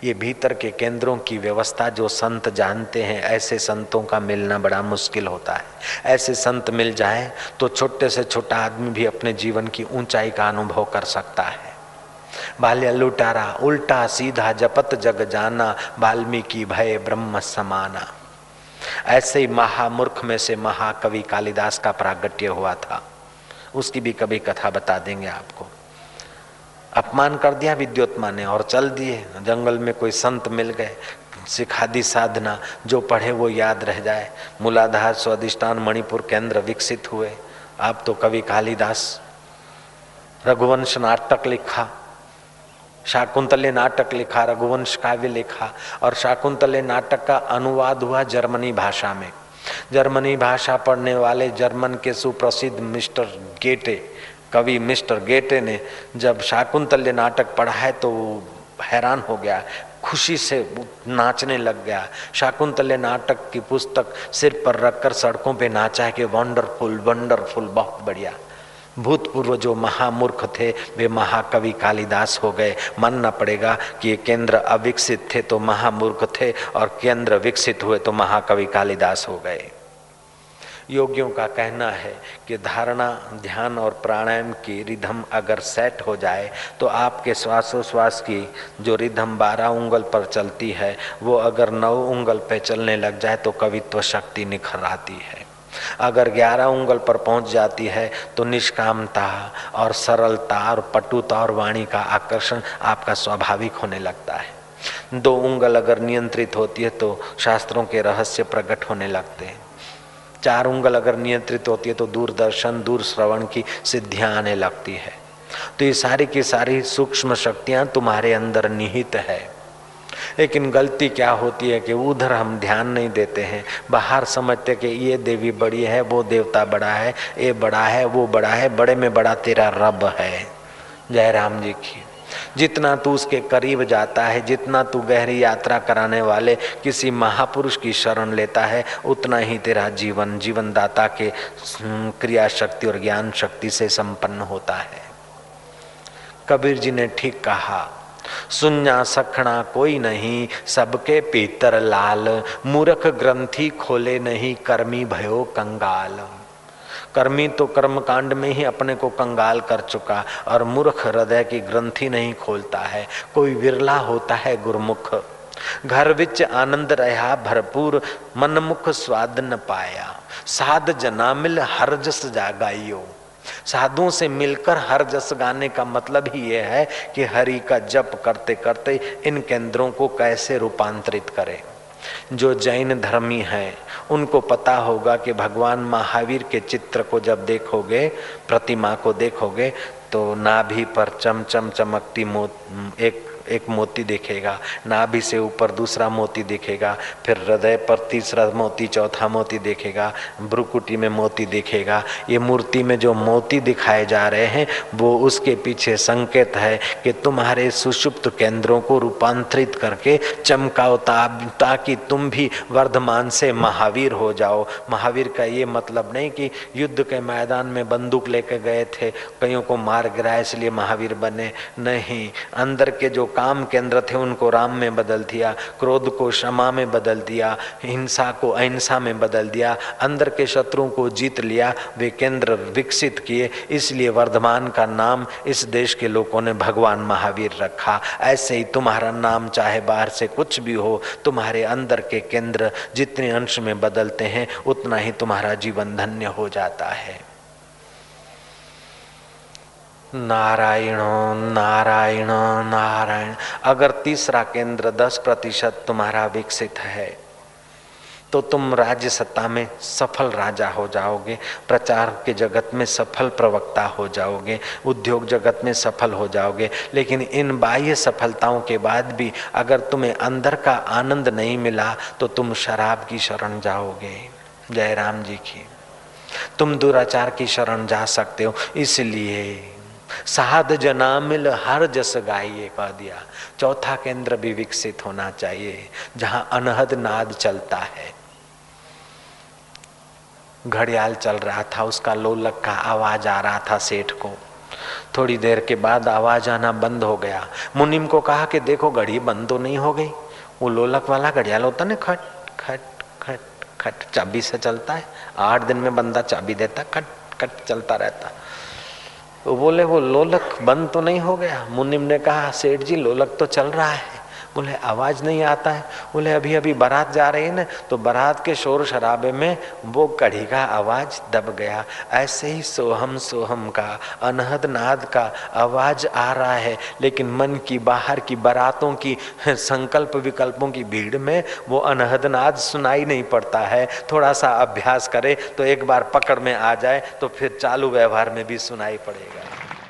S1: ये भीतर के केंद्रों की व्यवस्था जो संत जानते हैं, ऐसे संतों का मिलना बड़ा मुश्किल होता है। ऐसे संत मिल जाए तो छोटे से छोटा आदमी भी अपने जीवन की ऊंचाई का अनुभव कर सकता है। बाल्य लुटारा, उल्टा सीधा जपत जग जाना, वाल्मीकि भय ब्रह्म समाना। ऐसे ही महामूर्ख में से महाकवि कालिदास का प्रागट्य हुआ था। उसकी भी कभी कथा बता देंगे आपको। अपमान कर दिया विद्योत्मा ने और चल दिए। जंगल में कोई संत मिल गए। सिखा दी साधना, जो पढ़े वो याद रह जाए। मूलाधार स्वादिष्टान मणिपुर केंद्र विकसित हुए। आप तो कवि कालिदास। रघुवंश नाटक लिखा। शाकुंतले नाटक लिखा, रघुवंश काव्य लिखा और शाकुंतले नाटक का अनुवाद हुआ जर्मनी भाषा में। जर्मनी भाषा पढ़ने वाले जर्मन के सुप्रसिद्ध मिस्टर गेटे, कवि मिस्टर गेटे ने जब शाकुंतल्य नाटक पढ़ा है तो हैरान हो गया, खुशी से नाचने लग गया। शाकुंतल्य नाटक की पुस्तक सिर पर रखकर सड़कों पे नाचा है कि वंडरफुल वंडरफुल, बहुत बढ़िया। भूतपूर्व जो महामूर्ख थे, वे महाकवि कालिदास हो गए। मानना पड़ेगा कि ये केंद्र अविकसित थे तो महामूर्ख थे और केंद्र विकसित हुए तो महाकवि कालिदास हो गए। योगियों का कहना है कि धारणा, ध्यान और प्राणायाम की रिधम अगर सेट हो जाए तो आपके श्वासोश्वास की जो रिधम बारह उंगल पर चलती है, वो अगर नौ उंगल पे चलने लग जाए तो कवित्व शक्ति निखर आती है। अगर ग्यारह उंगल पर पहुँच जाती है तो निष्कामता और सरलता और पटुता और वाणी का आकर्षण आपका स्वाभाविक होने लगता है। दो उंगल अगर नियंत्रित होती है तो शास्त्रों के रहस्य प्रकट होने लगते हैं। चार उंगल अगर नियंत्रित होती है तो दूरदर्शन दूर श्रवण की सिद्धियाँ आने लगती है। तो ये सारी की सारी सूक्ष्म शक्तियाँ तुम्हारे अंदर निहित है। लेकिन गलती क्या होती है कि उधर हम ध्यान नहीं देते हैं। बाहर समझते कि ये देवी बड़ी है, वो देवता बड़ा है, ये बड़ा है, वो बड़ा है, बड़े में बड़ा तेरा रब है। जय राम जी की। जितना तू उसके करीब जाता है, जितना तू गहरी यात्रा कराने वाले किसी महापुरुष की शरण लेता है, उतना ही तेरा जीवन जीवन दाता के क्रिया शक्ति और ज्ञान शक्ति से संपन्न होता है। कबीर जी ने ठीक कहा सुन्या सखना कोई नहीं, सबके पीतर लाल। मूर्ख ग्रंथि खोले नहीं, कर्मी भयो कंगाल। कर्मी तो कर्म कांड में ही अपने को कंगाल कर चुका, और मूर्ख हृदय की ग्रंथि नहीं खोलता है। कोई विरला होता है गुरमुख। घर विच आनंद रहा भरपूर, मनमुख स्वाद न पाया। साध जना मिल हर जस जागाइयो। साधुओं से मिलकर हर जस गाने का मतलब ही यह है कि हरि का जप करते करते इन केंद्रों को कैसे रूपांतरित करें। जो जैन धर्मी हैं, उनको पता होगा कि भगवान महावीर के चित्र को जब देखोगे, प्रतिमा को देखोगे तो नाभि पर चमचम चमकती मोत एक एक मोती दिखेगा, नाभि से ऊपर दूसरा मोती दिखेगा, फिर हृदय पर तीसरा मोती, चौथा मोती दिखेगा ब्रुकुटी में मोती दिखेगा। ये मूर्ति में जो मोती दिखाए जा रहे हैं, वो उसके पीछे संकेत है कि तुम्हारे सुषुप्त केंद्रों को रूपांतरित करके चमकाओ ताकि तुम भी वर्धमान से महावीर हो जाओ। महावीर का ये मतलब नहीं कि युद्ध के मैदान में बंदूक लेकर गए थे, कईयों को मार गिराया, इसलिए महावीर बने। नहीं, अंदर के जो काम केंद्र थे, उनको राम में बदल दिया, क्रोध को क्षमा में बदल दिया, हिंसा को अहिंसा में बदल दिया, अंदर के शत्रुओं को जीत लिया, वे केंद्र विकसित किए, इसलिए वर्धमान का नाम इस देश के लोगों ने भगवान महावीर रखा। ऐसे ही तुम्हारा नाम चाहे बाहर से कुछ भी हो, तुम्हारे अंदर के केंद्र जितने अंश में बदलते हैं, उतना ही तुम्हारा जीवन धन्य हो जाता है। नारायण नारायण नारायण। अगर तीसरा केंद्र दस प्रतिशत तुम्हारा विकसित है तो तुम राज्य सत्ता में सफल राजा हो जाओगे, प्रचार के जगत में सफल प्रवक्ता हो जाओगे, उद्योग जगत में सफल हो जाओगे। लेकिन इन बाह्य सफलताओं के बाद भी अगर तुम्हें अंदर का आनंद नहीं मिला तो तुम शराब की शरण जाओगे। जय राम जी की। तुम दुराचार की शरण जा सकते हो, इसलिए साध जना मिल हर जस गाइए कह दिया चौथा केंद्र भी विकसित होना चाहिए, जहाँ अनहद नाद चलता है। घड़ियाल चल रहा था, उसका लोलक का आवाज़ आ रहा था सेठ को। थोड़ी देर के बाद आवाज़ आना बंद हो गया। मुनिम को कहा कि देखो, घड़ी बंद तो नहीं हो गई। वो लोलक वाला घड़ियाल होता ना, खट खट खट खट, चाबी से चलता है। आठ दिन में बंदा चाबी देता, खट खट चलता रहता। वो बोले, वो लोलक बंद तो नहीं हो गया? मुनिम ने कहा, सेठ जी, लोलक तो चल रहा है। बोले आवाज़ नहीं आता है। बोले अभी अभी बारात जा रही है ना तो बारात के शोर शराबे में वो कढ़ी का आवाज़ दब गया। ऐसे ही सोहम सोहम का, अनहद नाद का आवाज़ आ रहा है। लेकिन मन की बाहर की बारातों की संकल्प विकल्पों की भीड़ में वो अनहद नाद सुनाई नहीं पड़ता है। थोड़ा सा अभ्यास करे तो एक बार पकड़ में आ जाए तो फिर चालू व्यवहार में भी सुनाई पड़ेगा।